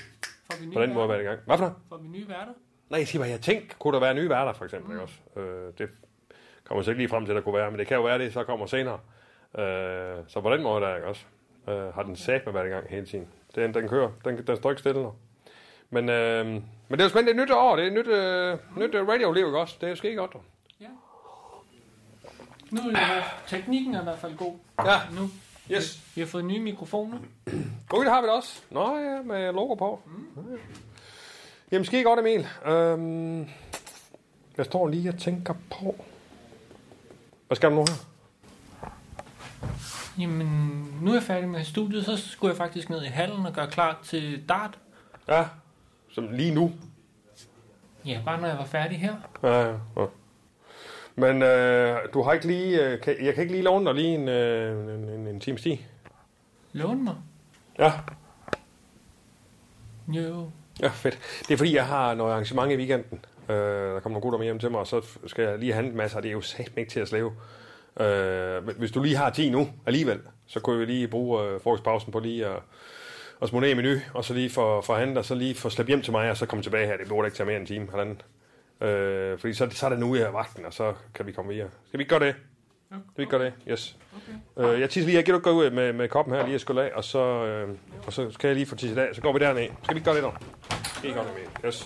på den måde været i gang. Hvad for noget? Får vi nye værter? Nej, jeg siger bare, jeg tænkte, kunne der være nye værter, for eksempel, ikke også? Øh, det kommer så ikke lige frem til, at der kunne være, men det kan jo være, det så kommer senere. Øh, så på den måde der, ikke også? Øh, har den sat med været i gang hele tiden. Den, den kører, den, den står ikke stille nu. Men, øh, men det er jo spændende, det er nyt år, det er nyt, øh, nyt øh, radio-liv, ikke også? Det er sket godt, dog. Ja. Nu er det, teknikken er i hvert fald god. Ja, Nu. yes. Vi har fået nye mikrofoner. Gud, det har vi da også. Nå ja, med logo på. Mm. Jamen, skide godt, Emil. Øhm, jeg står lige og tænker på... Hvad skal du nu her? Jamen, nu er jeg færdig med studiet, så skulle jeg faktisk ned i hallen og gøre klar til dart. Ja, som lige nu. Ja, bare når jeg var færdig her. Ja, ja. ja. Men øh, du har ikke lige... Øh, kan, jeg kan ikke lige låne dig lige en, øh, en, en, en times tid. Lån mig. Ja. Jo. Ja, fedt. Det er fordi, jeg har noget arrangement i weekenden. Øh, der kommer nogle gutter med hjem til mig, og så skal jeg lige handle masser, det er jo satme ikke til at slæve. Øh, men hvis du lige har 10 nu alligevel, så kunne vi lige bruge øh, frokostpausen på lige at, at smutte ned i menu, og så lige få for handle, og så lige få slæbt hjem til mig, og så komme tilbage her. Det burde ikke tage mere end en time, halvanden. Øh, fordi så, så er det nu, jeg er vagten, og så kan vi komme videre. Skal vi ikke gøre det? Skal vi ikke gøre det? Yes. Okay. Øh, jeg tisser lige, jeg giver du gå ud med, med koppen her lige at skulle af, og så, øh, og så skal jeg lige få tisset af, så går vi derned. Skal vi ikke gøre det dog? Skal vi ikke gøre det med? Yes.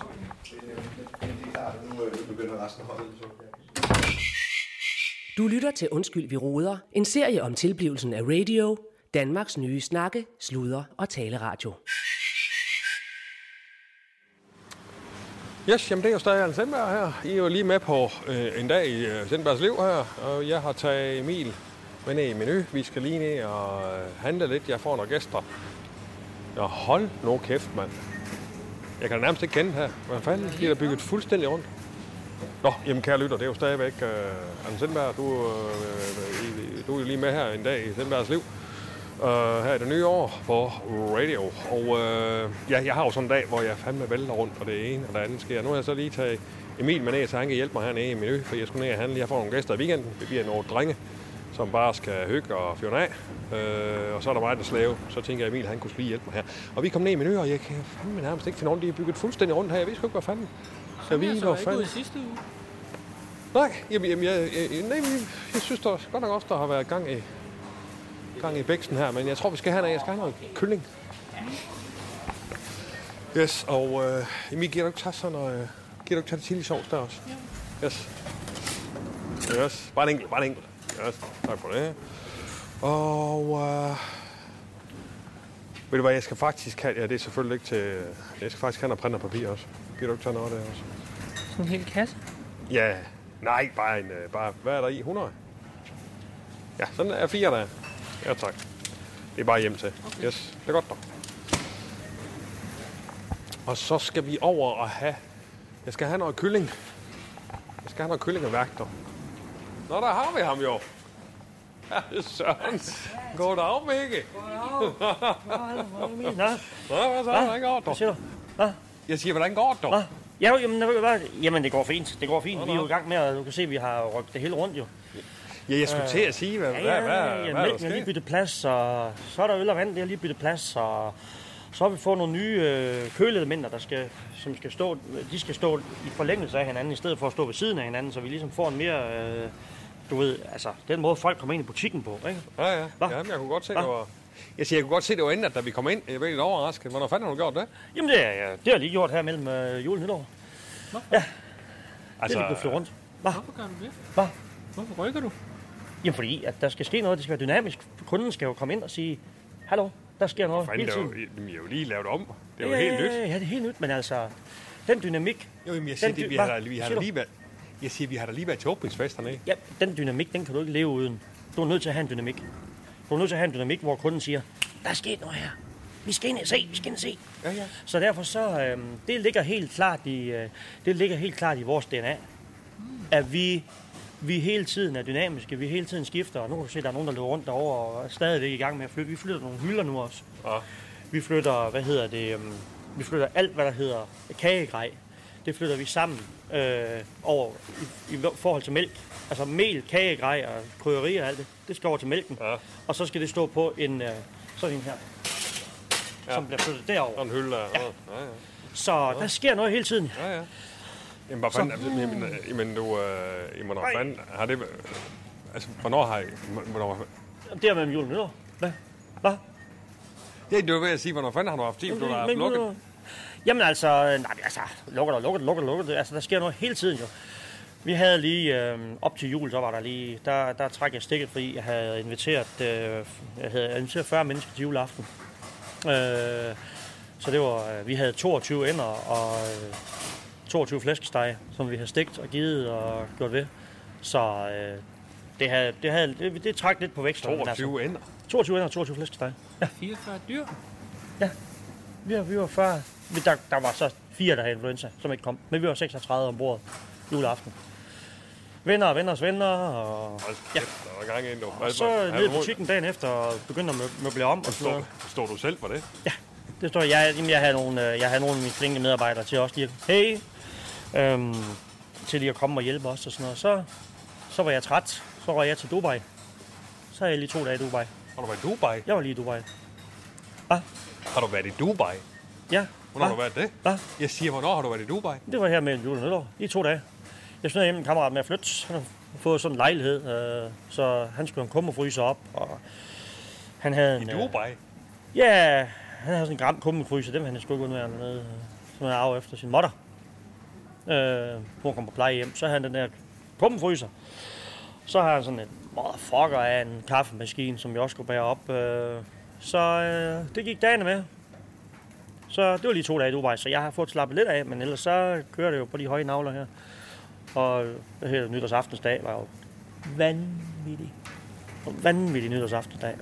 Du lytter til Undskyld, vi råder. En serie om tilblivelsen af radio. Danmarks nye snakke, sludre og taleradio. Yes, jamen det er jo stadig Allan Sindberg her. I er jo lige med på øh, en dag i øh, Sindbergs liv her, og jeg har taget Emil med ned i menu. Vi skal lige ned og øh, handle lidt. Jeg får nogle gæster. Nå, hold nu kæft, mand. Jeg kan nærmest ikke kende her. Hvad fanden? De er bygget fuldstændig rundt. Nå, jamen kære lytter, det er jo stadigvæk øh, Allan Sindberg. Du, øh, øh, øh, du er jo lige med her en dag i Sindbergs liv. Uh, her i det nye år på radio. Og uh, ja, jeg har jo sådan en dag, hvor jeg fandme vælter rundt, og det ene og det andet sker. Nu har jeg så lige taget Emil med ned, så han kan hjælpe mig hernede i menu, for jeg skulle ned og handle. Jeg får nogle gæster i weekenden. Det bliver nogle drenge, som bare skal hygge og fyre af. Uh, og så er der mig, der slave. Så tænker jeg, at Emil han kunne lige hjælpe mig her. Og vi kom ned i menu, og jeg kan fandme nærmest ikke finde rundt. De er bygget fuldstændig rundt her. Jeg ved sgu ikke, hvad fanden. Så vi var fanden. sidste uge. Nej, jamen, jamen jeg, jeg, nej, jeg synes der godt nok også, der har været gang i, gang i bæksten her, men jeg tror, vi skal have noget, jeg skal have noget kylling. Yes, og øh, Emil, giver du ikke tage sådan noget, øh, giver du ikke tage det chili sauce der også? Yes. Yes, bare en enkelt, bare en enkelt. Yes, tak for det. Og øh, ved du hvad, jeg skal faktisk have, ja det er selvfølgelig ikke til, jeg skal faktisk have noget printerpapir også. Giver du ikke tage noget der også? Sådan en hel kasse. Ja, nej, bare en, øh, bare, hvad er der i? 100? Ja, sådan er fire der. Ja, tak. Det er bare hjem til. Okay. Yes, det er godt dog. Og så skal vi over og have, jeg skal have noget kylling. Jeg skal have noget kylling og værk dog. Nå, der har vi ham jo. Ja, Søren. Goddag, Mikke. Nå, Nå, hvad så? Hvordan går det hvad siger du? Jeg siger, hvordan går det dog? Nå, ja, jamen, jamen, det går fint. Det går fint. Vi er jo i gang med, at du kan se, at vi har rykket det hele rundt jo. Ja, jeg skulle til at sige, hvad, Ja, hvad, ja, hvad, ja, hvad, ja, hvad lige sket? byttet plads, og så er der øl og vand, det er lige byttet plads, og så har vi fået nogle nye øh, kølelementer, der skal, som skal stå, de skal stå i forlængelse af hinanden, i stedet for at stå ved siden af hinanden, så vi ligesom får en mere, øh, du ved, altså, den måde folk kommer ind i butikken på, ikke? Ja, ja. Hva? Jamen, jeg kunne godt se, Hva? det var... Jeg siger, jeg kunne godt se, det var ændret, da vi kom ind. Jeg blev lidt overrasket. Hvornår fanden har du gjort det? Jamen, det, er, ja, det har jeg lige gjort her mellem øh, jul og nytår. Det er lige blevet flyttet rundt. Hva? Hvorfor gør du det? Hva? Hvorfor rykker du? Jamen fordi, at der skal ske noget, det skal være dynamisk. Kunden skal jo komme ind og sige, hallo, der sker noget Fanden, hele det er jo, tiden. I har jo lige lavet om. Det er jo ja, helt ja, nyt. Ja, ja, det er helt nyt, men altså, den dynamik, Jo, jamen, jeg Den siger, det, dy- vi har, da- vi har lige været, jeg siger, vi har da lige været til åbningsfesterne, ikke? ja, den dynamik, den kan du ikke leve uden. Du er nødt til at have en dynamik. Du er nødt til at have en dynamik, hvor kunden siger, der er sket noget her. Vi skal ind og se, vi skal ind og se. Ja, ja. Så derfor så, øh, det ligger helt klart i, øh, det ligger helt klart i vores DNA, at vi, vi hele tiden er dynamiske, vi hele tiden skifter, og nu kan du se, at der er nogen, der løber rundt derovre og er stadigvæk i gang med at flytte. Vi flytter nogle hylder nu også. Ja. Vi flytter, hvad hedder det, øhm, vi flytter alt, hvad der hedder kagegrej. Det flytter vi sammen øh, over i, i forhold til mælk. Altså mel, kagegrej og krydderier og alt det, det skal over til mælken. Ja. Og så skal det stå på en, øh, sådan en her, ja. som bliver flyttet derover. Og en hylde der. Ja. Ja, ja. Så der sker noget hele tiden. ja, ja. Jamen, hvad fanden, altså, jamen, øh, jamen, du, øh, jamen, hvornår Nej. fanden, har det, altså, hvornår har I, hvornår, Det er mellem jul og nytår. Hvad? Hvad? ja, det var ved at sige, hvornår fanden har du haft tid, du har haft lukket? men- Jamen altså, nej, men altså, lukker det, lukker det, lukker det, lukker det. Altså, der sker noget hele tiden jo. Vi havde lige, øh, op til jul, så var der lige, der, der trak jeg stikket, fordi jeg havde inviteret, øh, jeg havde inviteret 40 mennesker til juleaften. Øh, så det var, øh, vi havde 22 ender og øh, 22 flæskesteg, som vi havde stegt og givet og gjort ved. Så øh, det, havde, det, havde, det, det trak lidt på væksten. men 22 ender. Altså, 22 ender og 22 flæskesteg. 44 dyr. Vi, var, vi var 40. Vi- Der, der var så fire, der havde influenza, som ikke kom. Men vi var 36 ombord juleaften. Venner og venners venner. Og, Hold kæft, der var gang ind, og så ned i butikken dagen efter og begyndte at mø- møblere om. Og Står, står du selv for det? Det står, jeg, jamen, jeg, havde nogle, øh, jeg havde nogle af mine flinke medarbejdere til også lige hey, øhm, til lige at komme og hjælpe os og sådan noget. Så, så var jeg træt. Så var jeg til Dubai. Så er jeg lige to dage i Dubai. Har du været i Dubai? Jeg var lige i Dubai. Har du været i Dubai? Ja, Hvornår har Hva? du været det? Hvad? Jeg siger, hvornår har du været i Dubai? Det var her med jul og nytår. I to dage. Jeg snød hjemme en kammerat med at flytte. Han har fået sådan en lejlighed, øh, så han skulle have en kummerfryser op. Og han havde I en, øh, Dubai? Ja, han havde sådan en gram kummerfryser. Dem han sgu ikke undvære med, øh, som han arvet efter sin motter. Øh, hun kom på plejehjem. Så havde han den der pumpefryser. Så har han sådan en motherfucker af en kaffemaskine, som jeg også skulle bære op. Øh, så øh, det gik dagene med. Så det var lige to dage i Dubai, så jeg har fået slappet lidt af, men ellers så kører det jo på de høje navler her. Og det hedder nytårsaftensdag var jo vanvittig. Vanvittig nytårsaftensdag.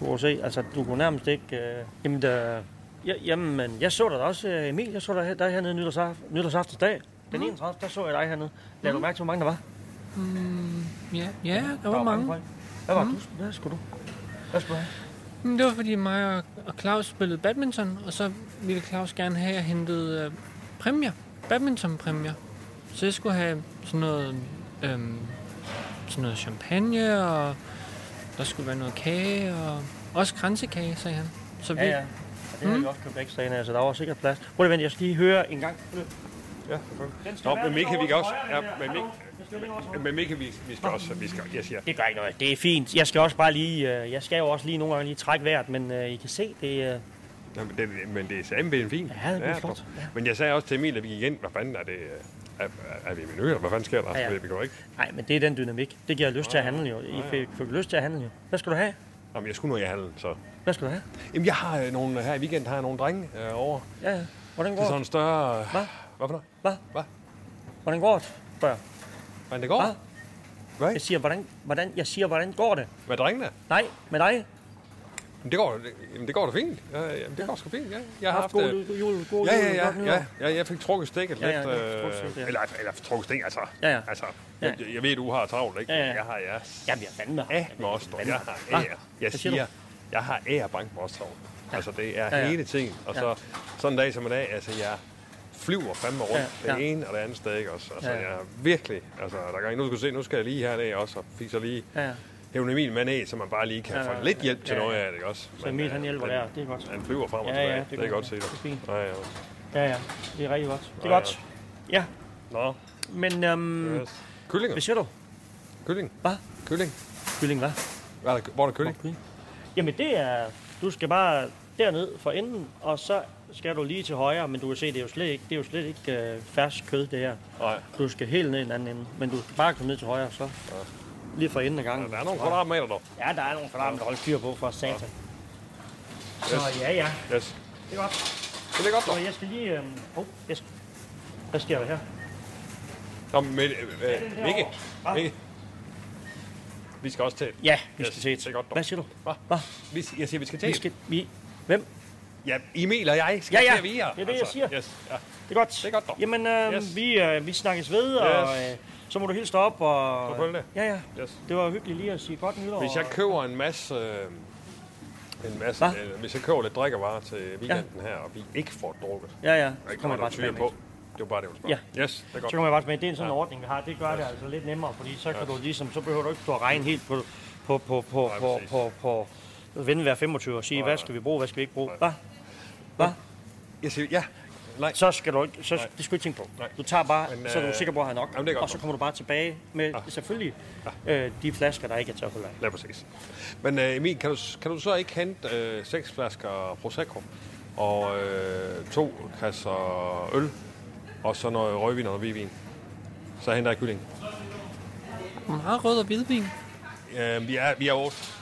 Du kunne se, altså du kunne nærmest ikke... Øh, jamen, der, ja, jamen, jeg så dig da også, øh, Emil, jeg så dig, her- dig hernede nytårsaftensdag. Den 31. der så jeg dig hernede. Lad du mærke til, hvor mange der var? Ja, ja der var mange. folk. Hvad var du? Hvad skulle du? Hvad skulle du have? Det var fordi mig og- og Claus spillede badminton, og så ville Claus gerne have, at jeg hentede øh, præmier. Badmintonpræmier. Så jeg skulle have sådan noget, øhm, sådan noget champagne, og der skulle være noget kage, og også kransekage, sagde han. Så vi, Ja, ja. Og det har vi også købt ekstra ind af, så der var sikkert plads. Prøv lige vent, jeg skal lige høre en gang. Ja, Nå, men Mikke, vi kan også... Ja, men Mikke, men Mikke, vi, vi skal også... Vi skal, jeg siger, Det gør ikke noget. Det er fint. Jeg skal også bare lige, øh, jeg skal jo også lige nogle gange lige trække vejret, men øh, I kan se, det øh, Ja, men det, men det er sammen fint. Ja, det er flot. Ja. Men jeg sagde også til Emil, at vi gik ind. Hvad fanden er det? Er, er vi i menu, eller hvad fanden sker der? Ja, ja. Vi går ikke. Nej, men det er den dynamik. Det giver lyst til at handle jo. I fik, fik lyst til at handle jo. Hvad skal du have? Jamen, jeg skulle nu i handel, så... Hvad skal du have? Jamen, jeg har øh, nogle, her i weekenden har jeg nogle drenge øh, over. Ja, ja. Hvordan Det går er det? sådan en større... Hvad? Hvad for noget? Hvad? Hvad? Hvordan går det? Spørg. Hvordan det går? Hvad? Hvad? Jeg siger, hvordan, hvordan, jeg siger, hvordan går det? Med drengene? Nej, med dig. Jamen, det går, det, jamen, det går da fint. Ja, jamen, det går sgu fint, ja. Jeg har haft... god øh, jul, god Ja, ja, ja, ja, ja, jeg fik trukket stikket Ja, lidt. ja, øh, stikket, ja. eller, eller trukket stik, altså. Ja, ja. altså Ja. jeg, jeg, ved, du har travlt, ikke? Ja, ja. Jeg har ja. Jamen, jeg fandme. Ja, med os. Jeg har ære. Jeg siger jeg har ære bank med os travlt. Altså, det er Ja, ja. hele tiden. Og så sådan en dag som i dag, altså, jeg flyver fandme rundt Ja, det ja. ene og det andet sted, ikke også? Altså, Ja, ja. jeg virkelig, altså, der gang, nu skal du se, nu skal jeg lige herned også, og fik så lige Ja, ja. hævne Emil med ned, så man bare lige kan Ja, få ja, lidt ja. hjælp til Ja, noget ja. af det, også? Så Emil, øh, han hjælper men der. Det er godt. Han flyver frem og Ja, tilbage. ja, det, det er godt set. Det er fint. Ja, ja. Ja, ja. Det er rigtig godt. Det er Ja, godt. Ja, Nå, men øhm, yes. Kyllinger. hvad siger du? Kylling. Hvad? Kylling. Kylling, hvad? Hvad er der, hvor er der? Kylling. Jamen det er, du skal bare derned for enden, og så skal du lige til højre, men du kan se, det er jo slet ikke, det er jo slet ikke øh, fersk kød, det her. Nej. Du skal helt ned i den anden ende, men du skal bare komme ned til højre, så. lige for enden af gangen. Der er nogle kvadratmeter dog. Ja, der er nogle kvadratmeter, der holder styr på for satan. Så ja, ja, Yes. det er godt. Det er godt dog. Så jeg skal lige... Øhm, oh, jeg skal, hvad sker der her? Nå, men, øh, øh, Mikke. Mikke. Vi skal også til. Ja, vi Yes, skal se det er godt dog. Hvad siger du? Hvad? Vi, jeg siger, vi skal til. Vi skal... Vi, hvem? Ja, Emil og jeg skal Ja, ja. til at vide. Det er det, jeg siger. Yes, ja. Det er godt. Det er godt dog. Jamen, øh, Yes. vi, øh, vi snakkes ved, og øh, så må du hilse dig op. Og, Selvfølgelig. Ja, ja. Yes. Det var hyggeligt lige at sige godt nytår. Hvis jeg køber en masse... Øh, en masse øh, hvis jeg køber lidt drikkevarer til weekenden her, og vi ikke får drukket, Ja, ja. Så kommer jeg bare tilbage på. med. Det var bare det, hun Ja. Yes, det er godt. Så kommer jeg bare tilbage. Det er en sådan Ja. ja. ordning, vi har. Det gør det altså lidt nemmere, fordi så kan du ligesom, så behøver du ikke stå og regne helt på, på, på, på, Nej, på, præcis. på, på, på vende hver 25 og sige, Nej, hvad skal vi bruge, hvad skal vi ikke bruge. Hvad? Hvad? Jeg siger, ja. Nej. Så skal du ikke, så, Nej. det skal du ikke tænke på. Nej. Du tager bare, Men, så er du øh, sikker på at have nok, jamen, det godt og så kommer du bare tilbage med selvfølgelig øh, de flasker, der ikke er til at holde af. Ja, præcis. Men uh, Emil, kan du, kan du så ikke hente uh, seks flasker Prosecco og uh, to kasser øl og så noget rødvin og noget hvidvin? Så henter jeg kylling. Meget rød og hvidvin. Uh, vi, er, vi er otte.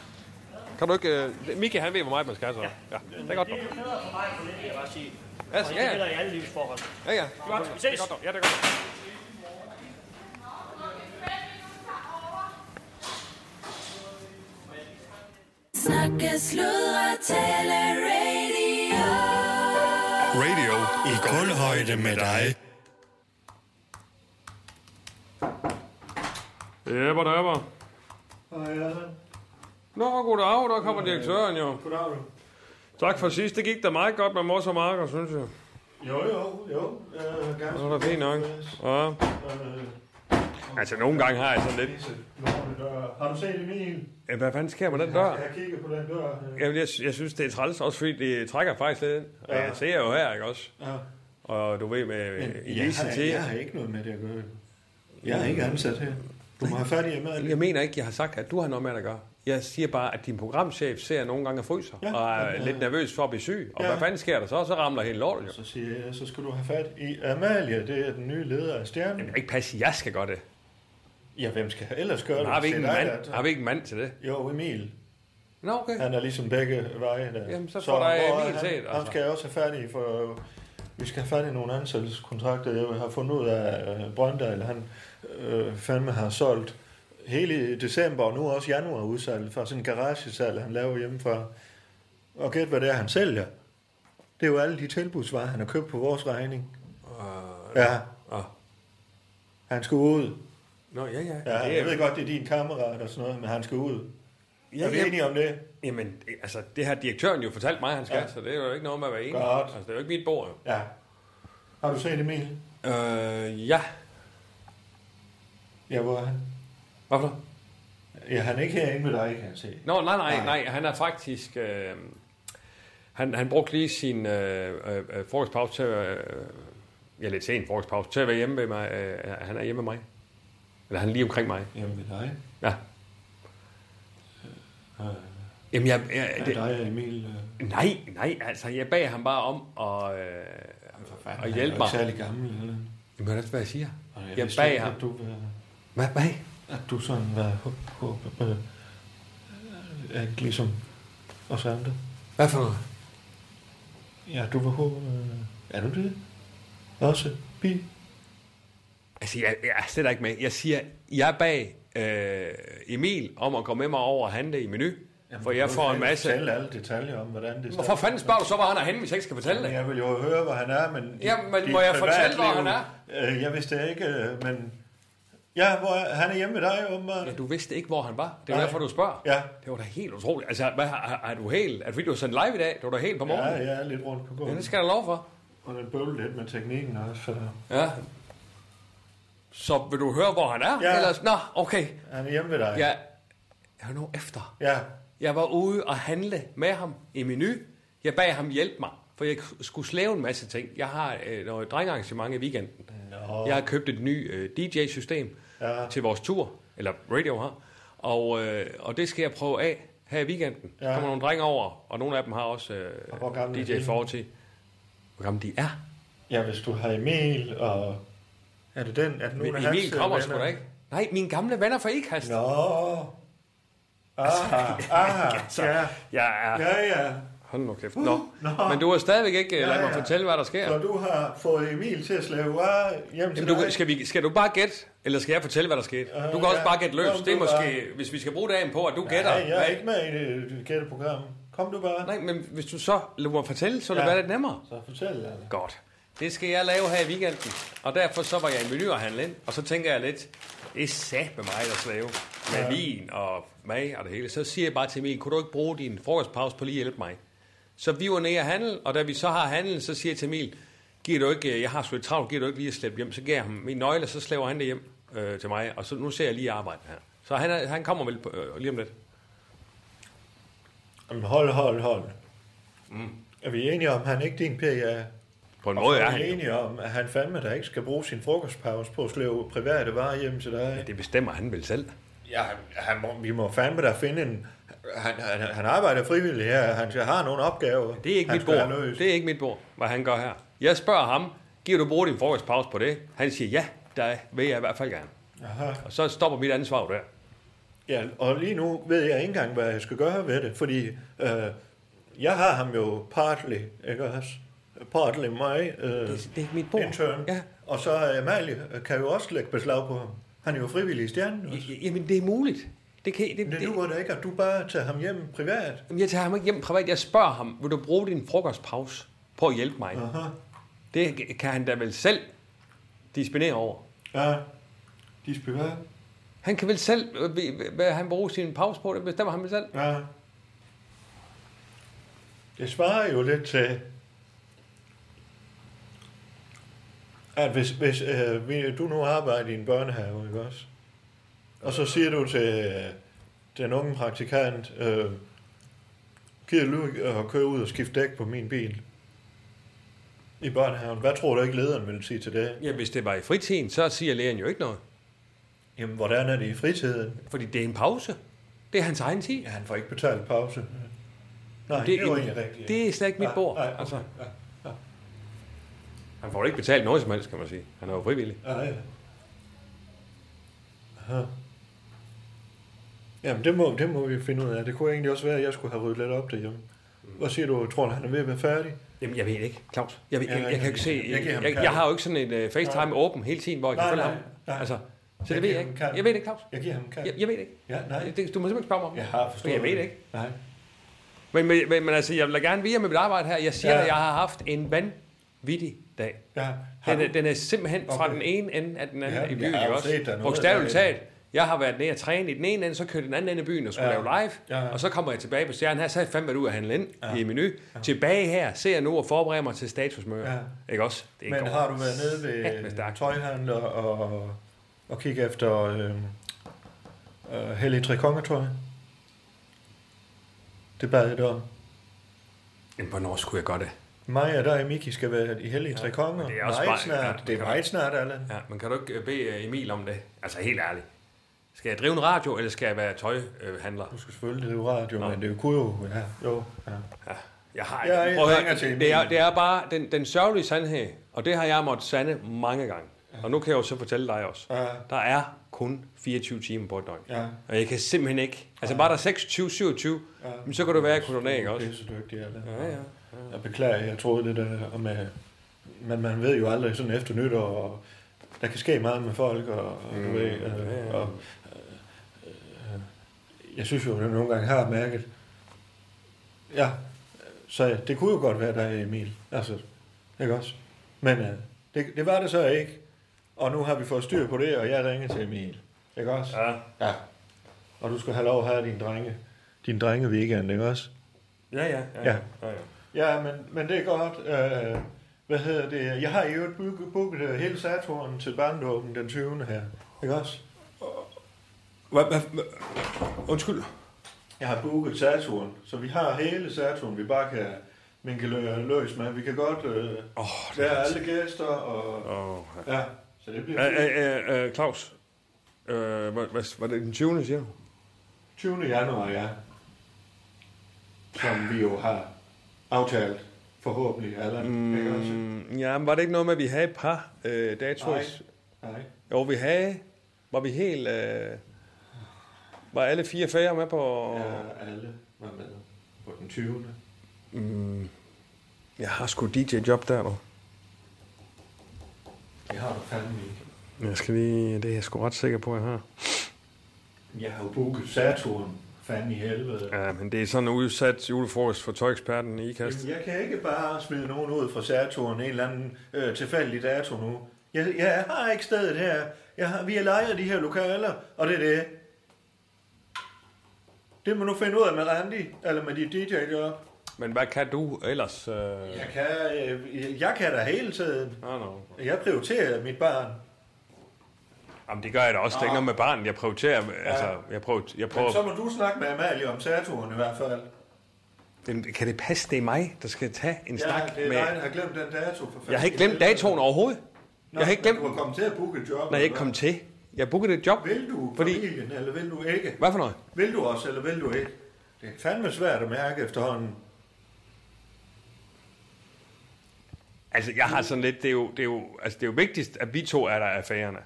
Kan du ikke... Uh, Mikke, han ved, hvor meget man skal, så. Ja, ja det er godt. dog. bedre for mig, for det vil jeg bare sige. Ja, det ja, ja. gælder i alle livsforhold. ja, ja. Godt, vi Det er ses. godt. Ja, det er godt. Snakke, sludre, tale, radio. Radio i kulhøjde med dig. Ja, hvor der var. Nå, goddag, der kommer direktøren jo. Goddag. Tak for sidst. Det gik da meget godt med Mos og Marker, synes jeg. Jo, jo, jo. Øh, ganske Det var da fint nok. Ja. Øh, Altså, nogle gange har jeg sådan lidt... Har du set Emil? Ja, Hvad fanden sker med den dør? Jeg har kigget på den dør. Jamen, jeg, jeg synes, det er træls, også fordi det trækker faktisk lidt. Og Ja. jeg ser jo her, ikke også? Ja. Og du ved, med jeg, Elise har, jeg har ikke noget med det at gøre. Jeg er ikke ansat her. Du må have fat i hjemme. Jeg mener ikke, jeg har sagt, at du har noget med det at gøre. Jeg siger bare, at din programchef ser nogle gange fryser, Ja, og er ja, lidt nervøs for at blive syg. Og Ja. hvad fanden sker der så? Så ramler hele lortet jo. Så siger jeg, så skal du have fat i Amalie. Det er den nye leder af Stjernen. Det kan ikke passe, jeg skal gøre det. Ja, hvem skal ellers gøre det? Har vi ikke en mand, at- har vi ikke en mand til det? Jo, Emil. Nå, okay. Han er ligesom begge veje der. Jamen, så får der Emil han, set, Han altså. skal jeg også have fat i, for vi skal have i nogle ansættelseskontrakter. Jeg har fundet ud af, at Brøndal, han øh, fandme har solgt hele december og nu også januar udsalg fra sådan en garagesal, han laver hjemmefra. Og gæt, hvad det er, han sælger. Det er jo alle de tilbudsvarer, han har købt på vores regning. Ja, Ah. han skal ud. Nå, ja, ja. Ja, det jeg ved godt, det er din kammerat og sådan noget, men han skal ud. ja, Er vi ja, enige om det? Jamen, altså, det har direktøren jo fortalt mig, han skal, Ja. ja. så det er jo ikke noget med at være enig. Godt. Altså, det er jo ikke mit bord, jo. Ja. Har du set Emil? Øh, ja. Ja, hvor er han? Hvorfor? Ja, han er ikke herinde med dig, kan jeg se. Nå, nej, nej, Nej. nej. Han er faktisk... Øh, han, han brugte lige sin øh, øh, øh, frokostpause til. Øh, ja, lidt sen frokostpause, til at være hjemme ved mig. Øh, han er hjemme med mig. Eller han er lige omkring mig. Jamen med dig. Ja. Jamen, jeg, jeg, Er det, dig og Emil... Øh, nej, nej, altså, jeg bag ham bare om at, øh, fanden, at han hjælpe er mig. ikke særlig gammel, eller? Jamen, det er hvad jeg siger. Jeg vidste bag ham. Du, var, Hvad, hvad? At du sådan var... På, på, på, øh, øh, ligesom os andre. Hvad for noget? Ja, du var på... Øh, er du det? Også bi? Altså, jeg, jeg er slet ikke med. Jeg siger, jeg er bag øh, Emil om at gå med mig over og handle i menu. for jeg får en masse... Fortælle alle detaljer om, hvordan det Hvorfor fanden spørger du så, hvor han er henne, hvis jeg ikke skal fortælle det? Jeg vil jo høre, hvor han er, men... Ja, men må jeg fortælle, hvor han er? Øh, jeg vidste ikke, men... Ja, hvor er, han er hjemme med dig, åbenbart. Ja, du vidste ikke, hvor han var. Det er Nej. derfor, du spørger. Ja. Det var da helt utroligt. Altså, hvad, er, er du helt... Er det fordi, du har sendt live i dag? Du var da helt på Ja, morgenen. jeg er lidt rundt på Ja, gulvet. det skal jeg da lov for. Og den bøvler lidt med teknikken også, så... Ja. Så vil du høre, hvor han er? Ja. Ellers, nå, okay. Han er hjemme ved dig. Ja. Jeg er nu efter. Ja. Jeg var ude og handle med ham i menu. Jeg bag ham hjælpe mig, for jeg skulle slæve en masse ting. Jeg har øh, noget drengearrangement i weekenden. Nå. Jeg har købt et nyt øh, DJ-system Ja. til vores tur, eller radio her, og, øh, og det skal jeg prøve af her i weekenden. Ja. kommer nogle drenge over, og nogle af dem har også øh, Og hvor er DJ de? fortid. Hvor gamle de er? Ja, hvis du har Emil og... Er det den? Er det nogen Men af Emil kommer venner? sgu da ikke. Nej, mine gamle venner fra Ikast. Nå. Aha, aha, ja. Ja, ja. Ja, ja. Hold nu kæft. Nå. Nå. Men du har stadigvæk ikke ja, lad mig ja. fortælle, hvad der sker. Så du har fået Emil til at slæve varer hjem til Jamen, du, dig? skal, vi, skal du bare gætte, eller skal jeg fortælle, hvad der skete? Øh, Du kan også ja. bare gætte løs. Kom, Det er måske, bare. hvis vi skal bruge dagen på, at du gætter. Nej, jeg er ikke med i det gætteprogram. Kom du bare. Nej, men hvis du så lader mig fortælle, så vil det Ja. være lidt nemmere. Så fortæl, Lalle. Godt. Det skal jeg lave her i weekenden. Og derfor så var jeg i menu og handle ind. Og så tænker jeg lidt, det er sat med mig, der slave. Med ja. vin og mad og det hele. Så siger jeg bare til Emil, kunne du ikke bruge din frokostpause på lige at hjælpe mig? Så vi var nede og handle, og da vi så har handlet, så siger jeg til Emil, giver du ikke, jeg har sgu lidt travlt, giver du ikke lige at slæbe hjem? Så giver jeg ham min nøgle, så slæver han det hjem øh, til mig. Og så nu ser jeg lige arbejde her. Så han, er, han kommer vel på, øh, lige om lidt. Jamen, hold, hold, hold. Mm. Er vi enige om, at han ikke din PA? På en måde er er han jo. enige om, at han fandme der ikke skal bruge sin frokostpause på at slæve private varer hjem til dig? Det bestemmer han vel selv. Ja, han må, vi må fandme da finde en... Han, han, han arbejder frivilligt her, han have nogle opgaver. Det er ikke han mit bord. Det er ikke mit bord, hvad han gør her. Jeg spørger ham, giver du bruge din frokostpause på det? Han siger, ja, der vil jeg i hvert fald gerne. Aha. Og så stopper mit ansvar der. Ja, og lige nu ved jeg ikke engang, hvad jeg skal gøre ved det, fordi øh, jeg har ham jo partly, ikke også? Partly mig, øh, Det, det er mit bord. intern, Ja. og så Amalie kan jo også lægge beslag på ham. Han er jo frivillig i stjernen også. Jamen, det er muligt. Det kan, det, det, duer da ikke, at du bare tager ham hjem privat. Jamen, jeg tager ham ikke hjem privat. Jeg spørger ham, vil du bruge din frokostpause på at hjælpe mig? Aha. Det kan han da vel selv disponere over. Ja, være. Han kan vel selv, øh, hvad han bruger sin pause på, det bestemmer han vel selv. Ja. Det svarer jo lidt til, at hvis, hvis øh, du nu arbejder i en børnehave, ikke også? Og så siger du til øh, den unge praktikant, øh, gider du at køre ud og skifte dæk på min bil i børnehaven? Hvad tror du ikke lederen vil sige til det? Ja, hvis det var i fritiden, så siger lægen jo ikke noget. Jamen, hvordan er det i fritiden? Fordi det er en pause. Det er hans egen tid. Ja, han får ikke betalt pause. Nej, det, det er jo egentlig rigtigt. det er slet ikke mit Ja, bord. nej, okay. Altså, Ja, han får ikke betalt noget som helst, kan man sige. Han er jo frivillig. ja, ja. Aha. Jamen, det må, det må vi finde ud af. Det kunne egentlig også være, at jeg skulle have ryddet lidt op derhjemme. Hvad siger du? Tror du, han er ved at være færdig? Jamen, jeg ved ikke, Claus. Jeg, ved, jeg, jeg, jeg- kan jo ikke se... jeg Jeg, jeg, jeg har jo ikke sådan en uh, FaceTime Nej. åben hele tiden, hvor jeg kan følge ham. nej. Altså, så Jeg det ved jeg ikke. Jeg ved det ikke, Claus. Jeg giver ham kaffe. Jeg, jeg ved det ikke. Ja, nej. Det, du må simpelthen spørge mig om Jeg har forstået Jeg ved det ikke. Nej. Men, men, men, men altså, jeg vil gerne vide med mit arbejde her. Jeg siger, Ja. at jeg har haft en vanvittig dag. Ja. Den er, den er simpelthen fra Okay. den ene ende af den anden Ja, i byen, ikke også? Bogstaveligt talt. Jeg har været nede og træne i den ene ende, så kørte den anden ende af byen og skulle Ja. lave live. Ja, ja. Og så kommer jeg tilbage på stjernen her, så har jeg fandme ude og handle ind i menu. Tilbage her, ser jeg nu og forbereder mig til statusmøder. Ja. Ikke også? Det Men går har du været nede ved tøjhandler og, og kigge efter øh, øh, hellig trikongetøj? Det bad jeg dig om. Jamen, hvornår skulle jeg gøre det? Mig og dig og Miki skal være i hellige ja, trikonger. det er også meget snart. ja, det er meget snart, Allan. Ja, men kan du ikke bede øh, Emil om det? Altså, helt ærligt. Skal jeg drive en radio, eller skal jeg være tøjhandler? Du skal selvfølgelig drive radio, Nå. men det kunne jo... Ja, jo. Ja. Jeg har Ja, jeg Prøv at ringer høre, til det, er, det er bare den, den sørgelige sandhed, og det har jeg måttet sande mange gange. Og nu kan jeg jo så fortælle dig også. Ja. Der er kun 24 timer på et døgn. Ja. Og jeg kan simpelthen ikke... Altså bare der er 26, 27, Ja. men så kan du være, ikke også? Det er så dygtigt, Allan. Ja, ja. Jeg beklager, jeg troede det der med... Men man ved jo aldrig sådan efter nytår, og der kan ske meget med folk, og, og du Mm, ved... ja, Øh, ja. og, øh, øh, jeg synes jo, jeg nogle gange har mærket... Ja, så det kunne jo godt være dig, Emil. Altså, ikke også? Men øh, det, det var det så ikke. Og nu har vi fået styr på det, og jeg ringer til Emil. Ikke også? Ja. Ja. Og du skal have lov at have din drenge, din drenge weekend, ikke også? Ja, ja. Ja. ja, ja. Ja, men, men det er godt. Øh, hvad hedder det? Jeg har jo booket, booket øh, hele Saturn til barndåben den 20. her. Ikke også? Hvad, hvad, hvad? Undskyld. Jeg har booket Saturn, så vi har hele Saturn, vi bare kan minke lø- løs med. Vi kan godt øh, det være alle gæster, og Åh, ja, så det bliver ja. Øh, øh, øh, Claus, øh, hvad, hvad, var det den 20. siger du? 20. januar, ja. Som vi jo har aftalt, forhåbentlig. Ikke også? Mm, ja, men var det ikke noget med, at vi havde et par øh, datoer? Nej. Nej. Jo, vi havde Var vi helt... Øh, var alle fire færger med på... alle var med på den 20. Mm, jeg har sgu DJ-job der, du. Det har du fandme ikke. Jeg skal lige... Det er jeg sgu ret sikker på, jeg har. Jeg har jo booket Saturn. Fanden i helvede. Ja, men det er sådan en udsat julefrokost for tøjeksperten i IKAST. Jamen, jeg kan ikke bare smide nogen ud fra Saturn en eller anden øh, tilfældig dato nu. Jeg, jeg har ikke stedet her. Jeg har, vi har lejet de her lokaler, og det er det. Det må du finde ud af med Randy, eller med dit DJ-job. Men hvad kan du ellers? Øh... Jeg kan, øh, jeg kan da hele tiden. Ah, no. Jeg prioriterer mit barn. Jamen, det gør jeg da også. Det er ikke noget med barn. Jeg prioriterer... Ja. Altså, jeg prøver... Jeg prøver Men så må du snakke med Amalie om Saturn i hvert fald. Jamen, kan det passe, det er mig, der skal tage en Ja, snak det er med... dig, der har glemt den dato. For. Jeg har ikke glemt datoen overhovedet. Nå, jeg har ikke glemt... Du har kommet til at booke et job. Nej, jeg ikke kommet til. Jeg bookede et job. Vil du Fordi- familien, eller vil du ikke? Hvad for noget? Vil du også, eller vil du ikke? Det er fandme svært at mærke efterhånden. Altså, jeg har sådan lidt... Det er jo, det er jo, altså, det er jo vigtigst, at vi to er der af færgerne.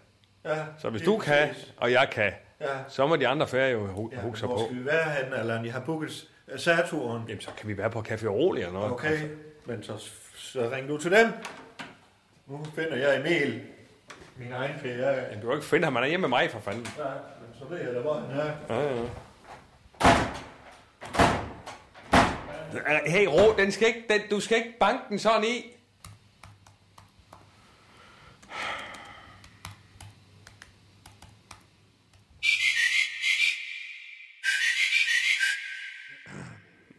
Ja, Så hvis du kan, præcis. og jeg kan, Ja. så må de andre færger jo hu- Ja, hugge på. skal vi være henne, Allan? Jeg har booket Saturn. Jamen, så kan vi være på Café Oroli eller noget. Okay, men så, så ring du til dem. Nu finder jeg Emil. Min egen PR. Jamen, du kan ikke finde ham. Han er hjemme med mig, for fanden. Ja, men så ved jeg da, hvor han er. Ja, ja. Hey, Ro, den skal ikke, den, du skal ikke banke den sådan i.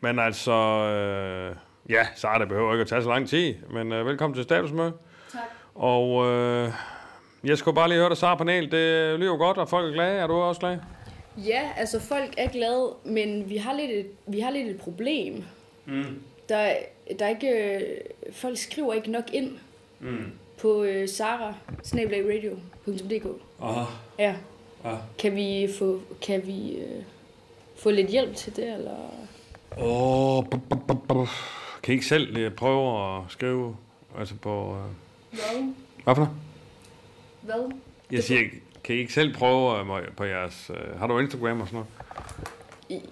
Men altså, øh, ja, så det behøver ikke at tage så lang tid. Men øh, velkommen til statusmøde. Tak. Og øh, jeg skulle bare lige høre dig, Sara Panel. Det lyder godt, og folk er glade. Er du også glad? Ja, altså folk er glade, men vi har lidt et, vi har lidt et problem. Mm. Der, der er ikke, øh, folk skriver ikke nok ind Mm. på øh, sara-radio.dk. Aha. Ja. Ja. Kan vi få, kan vi øh, få lidt hjælp til det, eller? Åh, oh, kan I ikke selv øh, prøve at skrive altså på... Øh, Hvad? hvad for noget? Hvad? Jeg siger, kan I ikke selv prøve øh, på jeres... Øh, har du Instagram og sådan noget?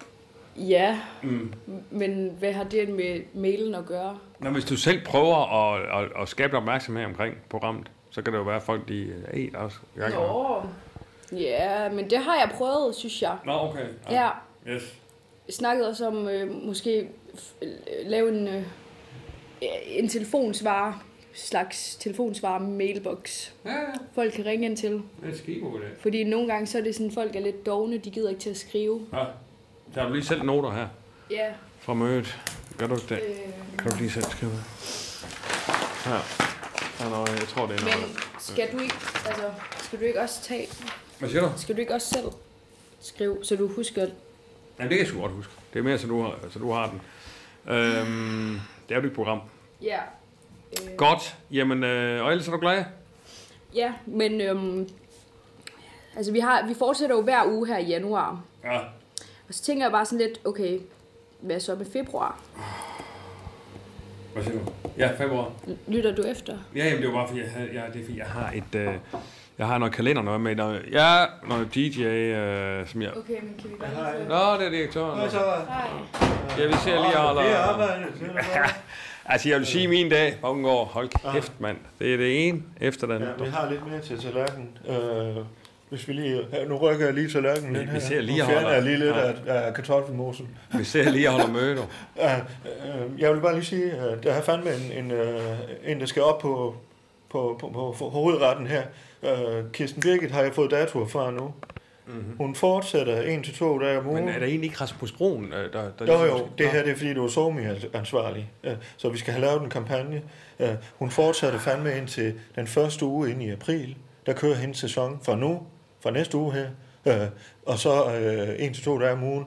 Ja, Mm. men hvad har det med mailen at gøre? Nå, hvis du selv prøver at, at, at skabe opmærksomhed omkring programmet, så kan det jo være, at folk de... øh, Hey, der er også i gang med noget." Nå, ja, men det har jeg prøvet, synes jeg. Nå, okay. Ja, Yes. vi snakkede også om øh, måske lave en, øh, en telefonsvar, slags telefonsvar mailbox. Ja, ja. Folk kan ringe ind til. Det er skidegod idé. Fordi nogle gange så er det sådan, folk er lidt dogne, de gider ikke til at skrive. Ja. Så har du lige selv noter her Ja. fra mødet. Gør du ikke det? Øh, Kan du lige selv skrive det? Her. Er noget, jeg tror, det er noget. men skal du ikke, altså, skal du ikke også tage, Hvad siger du? skal du ikke også selv skrive, så du husker, Ja, det kan jeg sgu godt huske. Det er mere, så du har, så du har den. Øhm, det er jo dit program. ja, Godt. Jamen, øh, og ellers er du glad? ja, men øhm, altså vi, har, vi fortsætter jo hver uge her i januar. Ja. Og så tænker jeg bare sådan lidt, okay, hvad så med februar? Hvad siger du? Ja, februar. Lytter du efter? Ja, jamen, det var bare, fordi jeg, havde, jeg, det er, fordi jeg har et... Øh, jeg har noget kalender noget med. Noget, ja, noget DJ, øh, som jeg... Okay, men kan vi bare få... Nå, det er direktøren. Hvad så? Hej. Jeg vil se lige holder... Det er arbejde. Altså, jeg vil sige min dag. Bongård, hold kæft, mand. Det er det ene efter den. Ja, vi har lidt mere til tallerkenen. Øh, hvis vi lige, nu rykker jeg lige tallerkenen Vi- lidt vi her. ser lige holder- jeg lige lidt Ja. af, af kartoffelmosen. Vi ser lige holder møde. du. Ja, øh, jeg vil bare lige sige, at der er fandme en, en, øh, en der skal op på, på, på, på, på hovedretten her. Øh, Kirsten Birgit har jeg fået datoer fra nu. Mm-hmm. Hun fortsætter en til to dage om ugen. Men er der egentlig ikke Rasmus Broen, øh, der... der Jo, ligesom- jo, det her det er fordi, du er somi ansvarlig. Så vi skal have lavet en kampagne. Hun fortsætter fandme ind til den første uge inde i april. Der kører hendes sæson fra nu, fra næste uge her. Og så øh, en til to dage om ugen.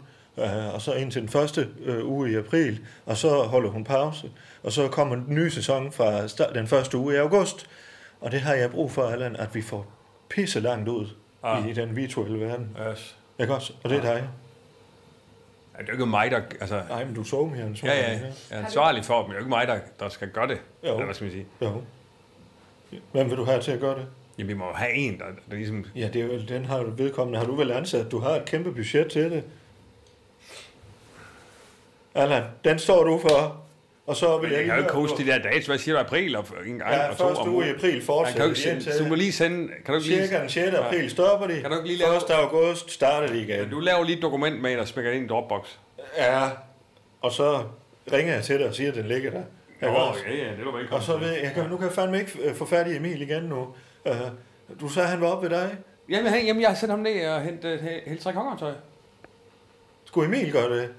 Og så ind til den første øh, uge i april. Og så holder hun pause. Og så kommer den nye sæson fra den første uge i august. Og det har jeg brug for, Allan, at vi får pisse langt ud Ah. i den virtuelle verden. Yes. Ikke også? Og det er dig. Ja, det er jo ikke mig, der... Altså, Nej, men du somi ja, ansvarlig. ja, jeg er ansvarlig for dem. Det er jo ikke mig, der, der skal gøre det. Jo. Eller hvad skal man sige? Jo. Hvem vil du have til at gøre det? Jamen, vi må jo have en, der, der ligesom... Ja, det er vel, den har du vedkommende. Har du vel ansat? Du har et kæmpe budget til det. Allan, den står du for. Og så vil Men jeg jeg kan jo ikke huske de der dage, hvad siger du, april og en gang Ja, og to første uge i april Jeg fortsætter kan jo ikke du må lige sende, kan du ikke lige... Cirka den 6. april stopper de. Kan du ikke lige lave- 1. august starter de igen. Du laver lige et dokument med, og smækker det ind i Dropbox. Ja, og så ringer jeg til dig og siger, at den ligger der. Nå, Ikke også? ja, ja, det du velkommen Og så ved jeg, jeg kan, nu kan jeg fandme ikke øh, få fat i Emil igen nu. Uh, du sagde, han var oppe ved dig. Jamen, han- jamen, jeg har sendt ham ned og hentet he- hele tre kongertøj. Skulle Emil gøre det?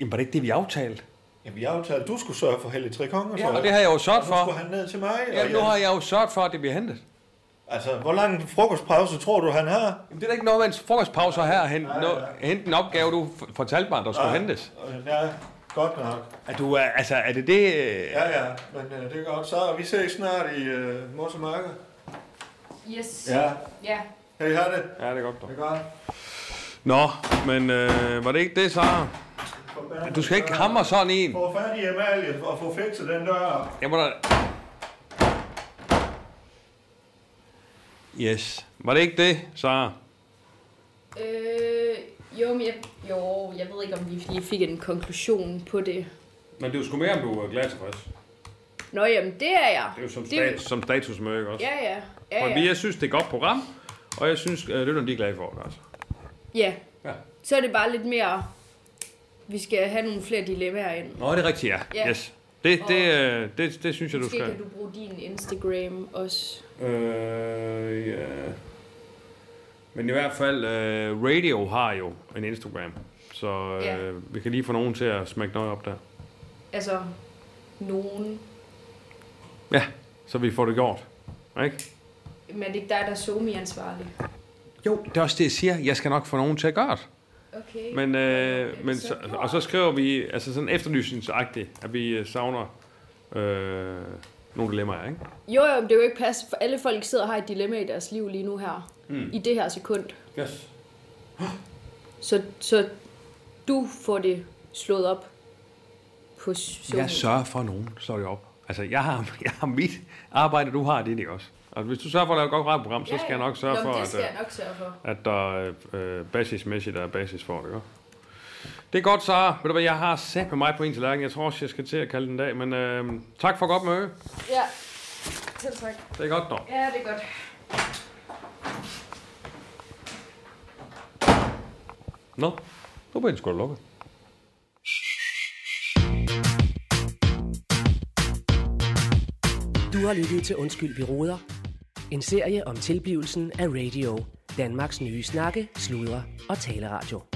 Jamen, var det ikke det, vi aftalte? Jamen, vi aftalte, at du skulle sørge for Helle Tre Konger. Ja, og det har jeg jo sørget og for. nu skulle han ned til mig. og Jamen, nu jeg- har jeg jo sørget for, at det bliver hentet. Altså, hvor lang frokostpause tror du, han har? Jamen, det er da ikke noget med en frokostpause her at hente, no, hente en opgave, du fortalte mig, der skulle Nej. hentes. Ja, godt nok. Er du, er- altså, er det det... øh, Ja, ja, men uh, det er godt. Så vi ses snart i uh, Mors og Marker. Yes. Ja. Ja. Kan I have det? Ja, det er godt, dog. Det er godt. Nå, men øh, var det ikke det, Sara? Du skal ikke hamre sådan en. Få fat i Amalie og få fikset den dør. Jeg må da... Yes. Var det ikke det, Sara? Øh, jo, men jeg, jo, jeg ved ikke, om vi lige fik en konklusion på det. Men det er jo sgu mere, om du er glad tilfreds. Nå, jamen, det er jeg. Det er jo som, Det- stat, som statusmøde, ikke også? Ja, ja. Ja, ja. jeg synes, det er et godt program, og jeg synes, at lytterne de er glade for det, altså. ja. Ja. Så er det bare lidt mere... Vi skal have nogle flere dilemmaer ind. Nå, det er rigtigt, ja. Ja. Yes. Det, Og- det, øh, det, det synes jeg, du Måske skal. kan du bruge din Instagram også. Øh, ja. Men i hvert fald, øh, Radio har jo en Instagram. Så øh, Ja. vi kan lige få nogen til at smække noget op der. Altså, nogen... Ja, så vi får det gjort. Ikke? Men det er ikke dig, der er somi-ansvarlig. Jo, det er også det, jeg siger. Jeg skal nok få nogen til at gøre det. Okay. Men, øh, det men så og så skriver vi, altså sådan efterlysningsagtigt, at vi øh, savner øh, nogle dilemmaer, ikke? Jo, jo, men det er jo ikke pas, for alle folk sidder og har et dilemma i deres liv lige nu her. Mm. I det her sekund. Yes. Så, så du får det slået op på Somi. Jeg sørger for, at nogen slår det op. Altså, jeg har, jeg har mit arbejde, du har det, ikke også? Og hvis du sørger for at lave et godt radioprogram, så skal jeg nok sørge for, at, det skal øh, jeg nok sørge for. at der øh, basismæssigt er basis for det, ikke? Det er godt, så ved du hvad, jeg har sat med mig på en tallerken. Jeg tror også, jeg skal til at kalde den dag, men øh, tak for godt møde. Ja, selv tak. Det er godt, dog. Ja, det er godt. Nå, nu bliver den sgu da lukket. Du har lyttet til Undskyld, vi råder. En serie om tilblivelsen af radio. Danmarks nye snakke, sludre og taleradio.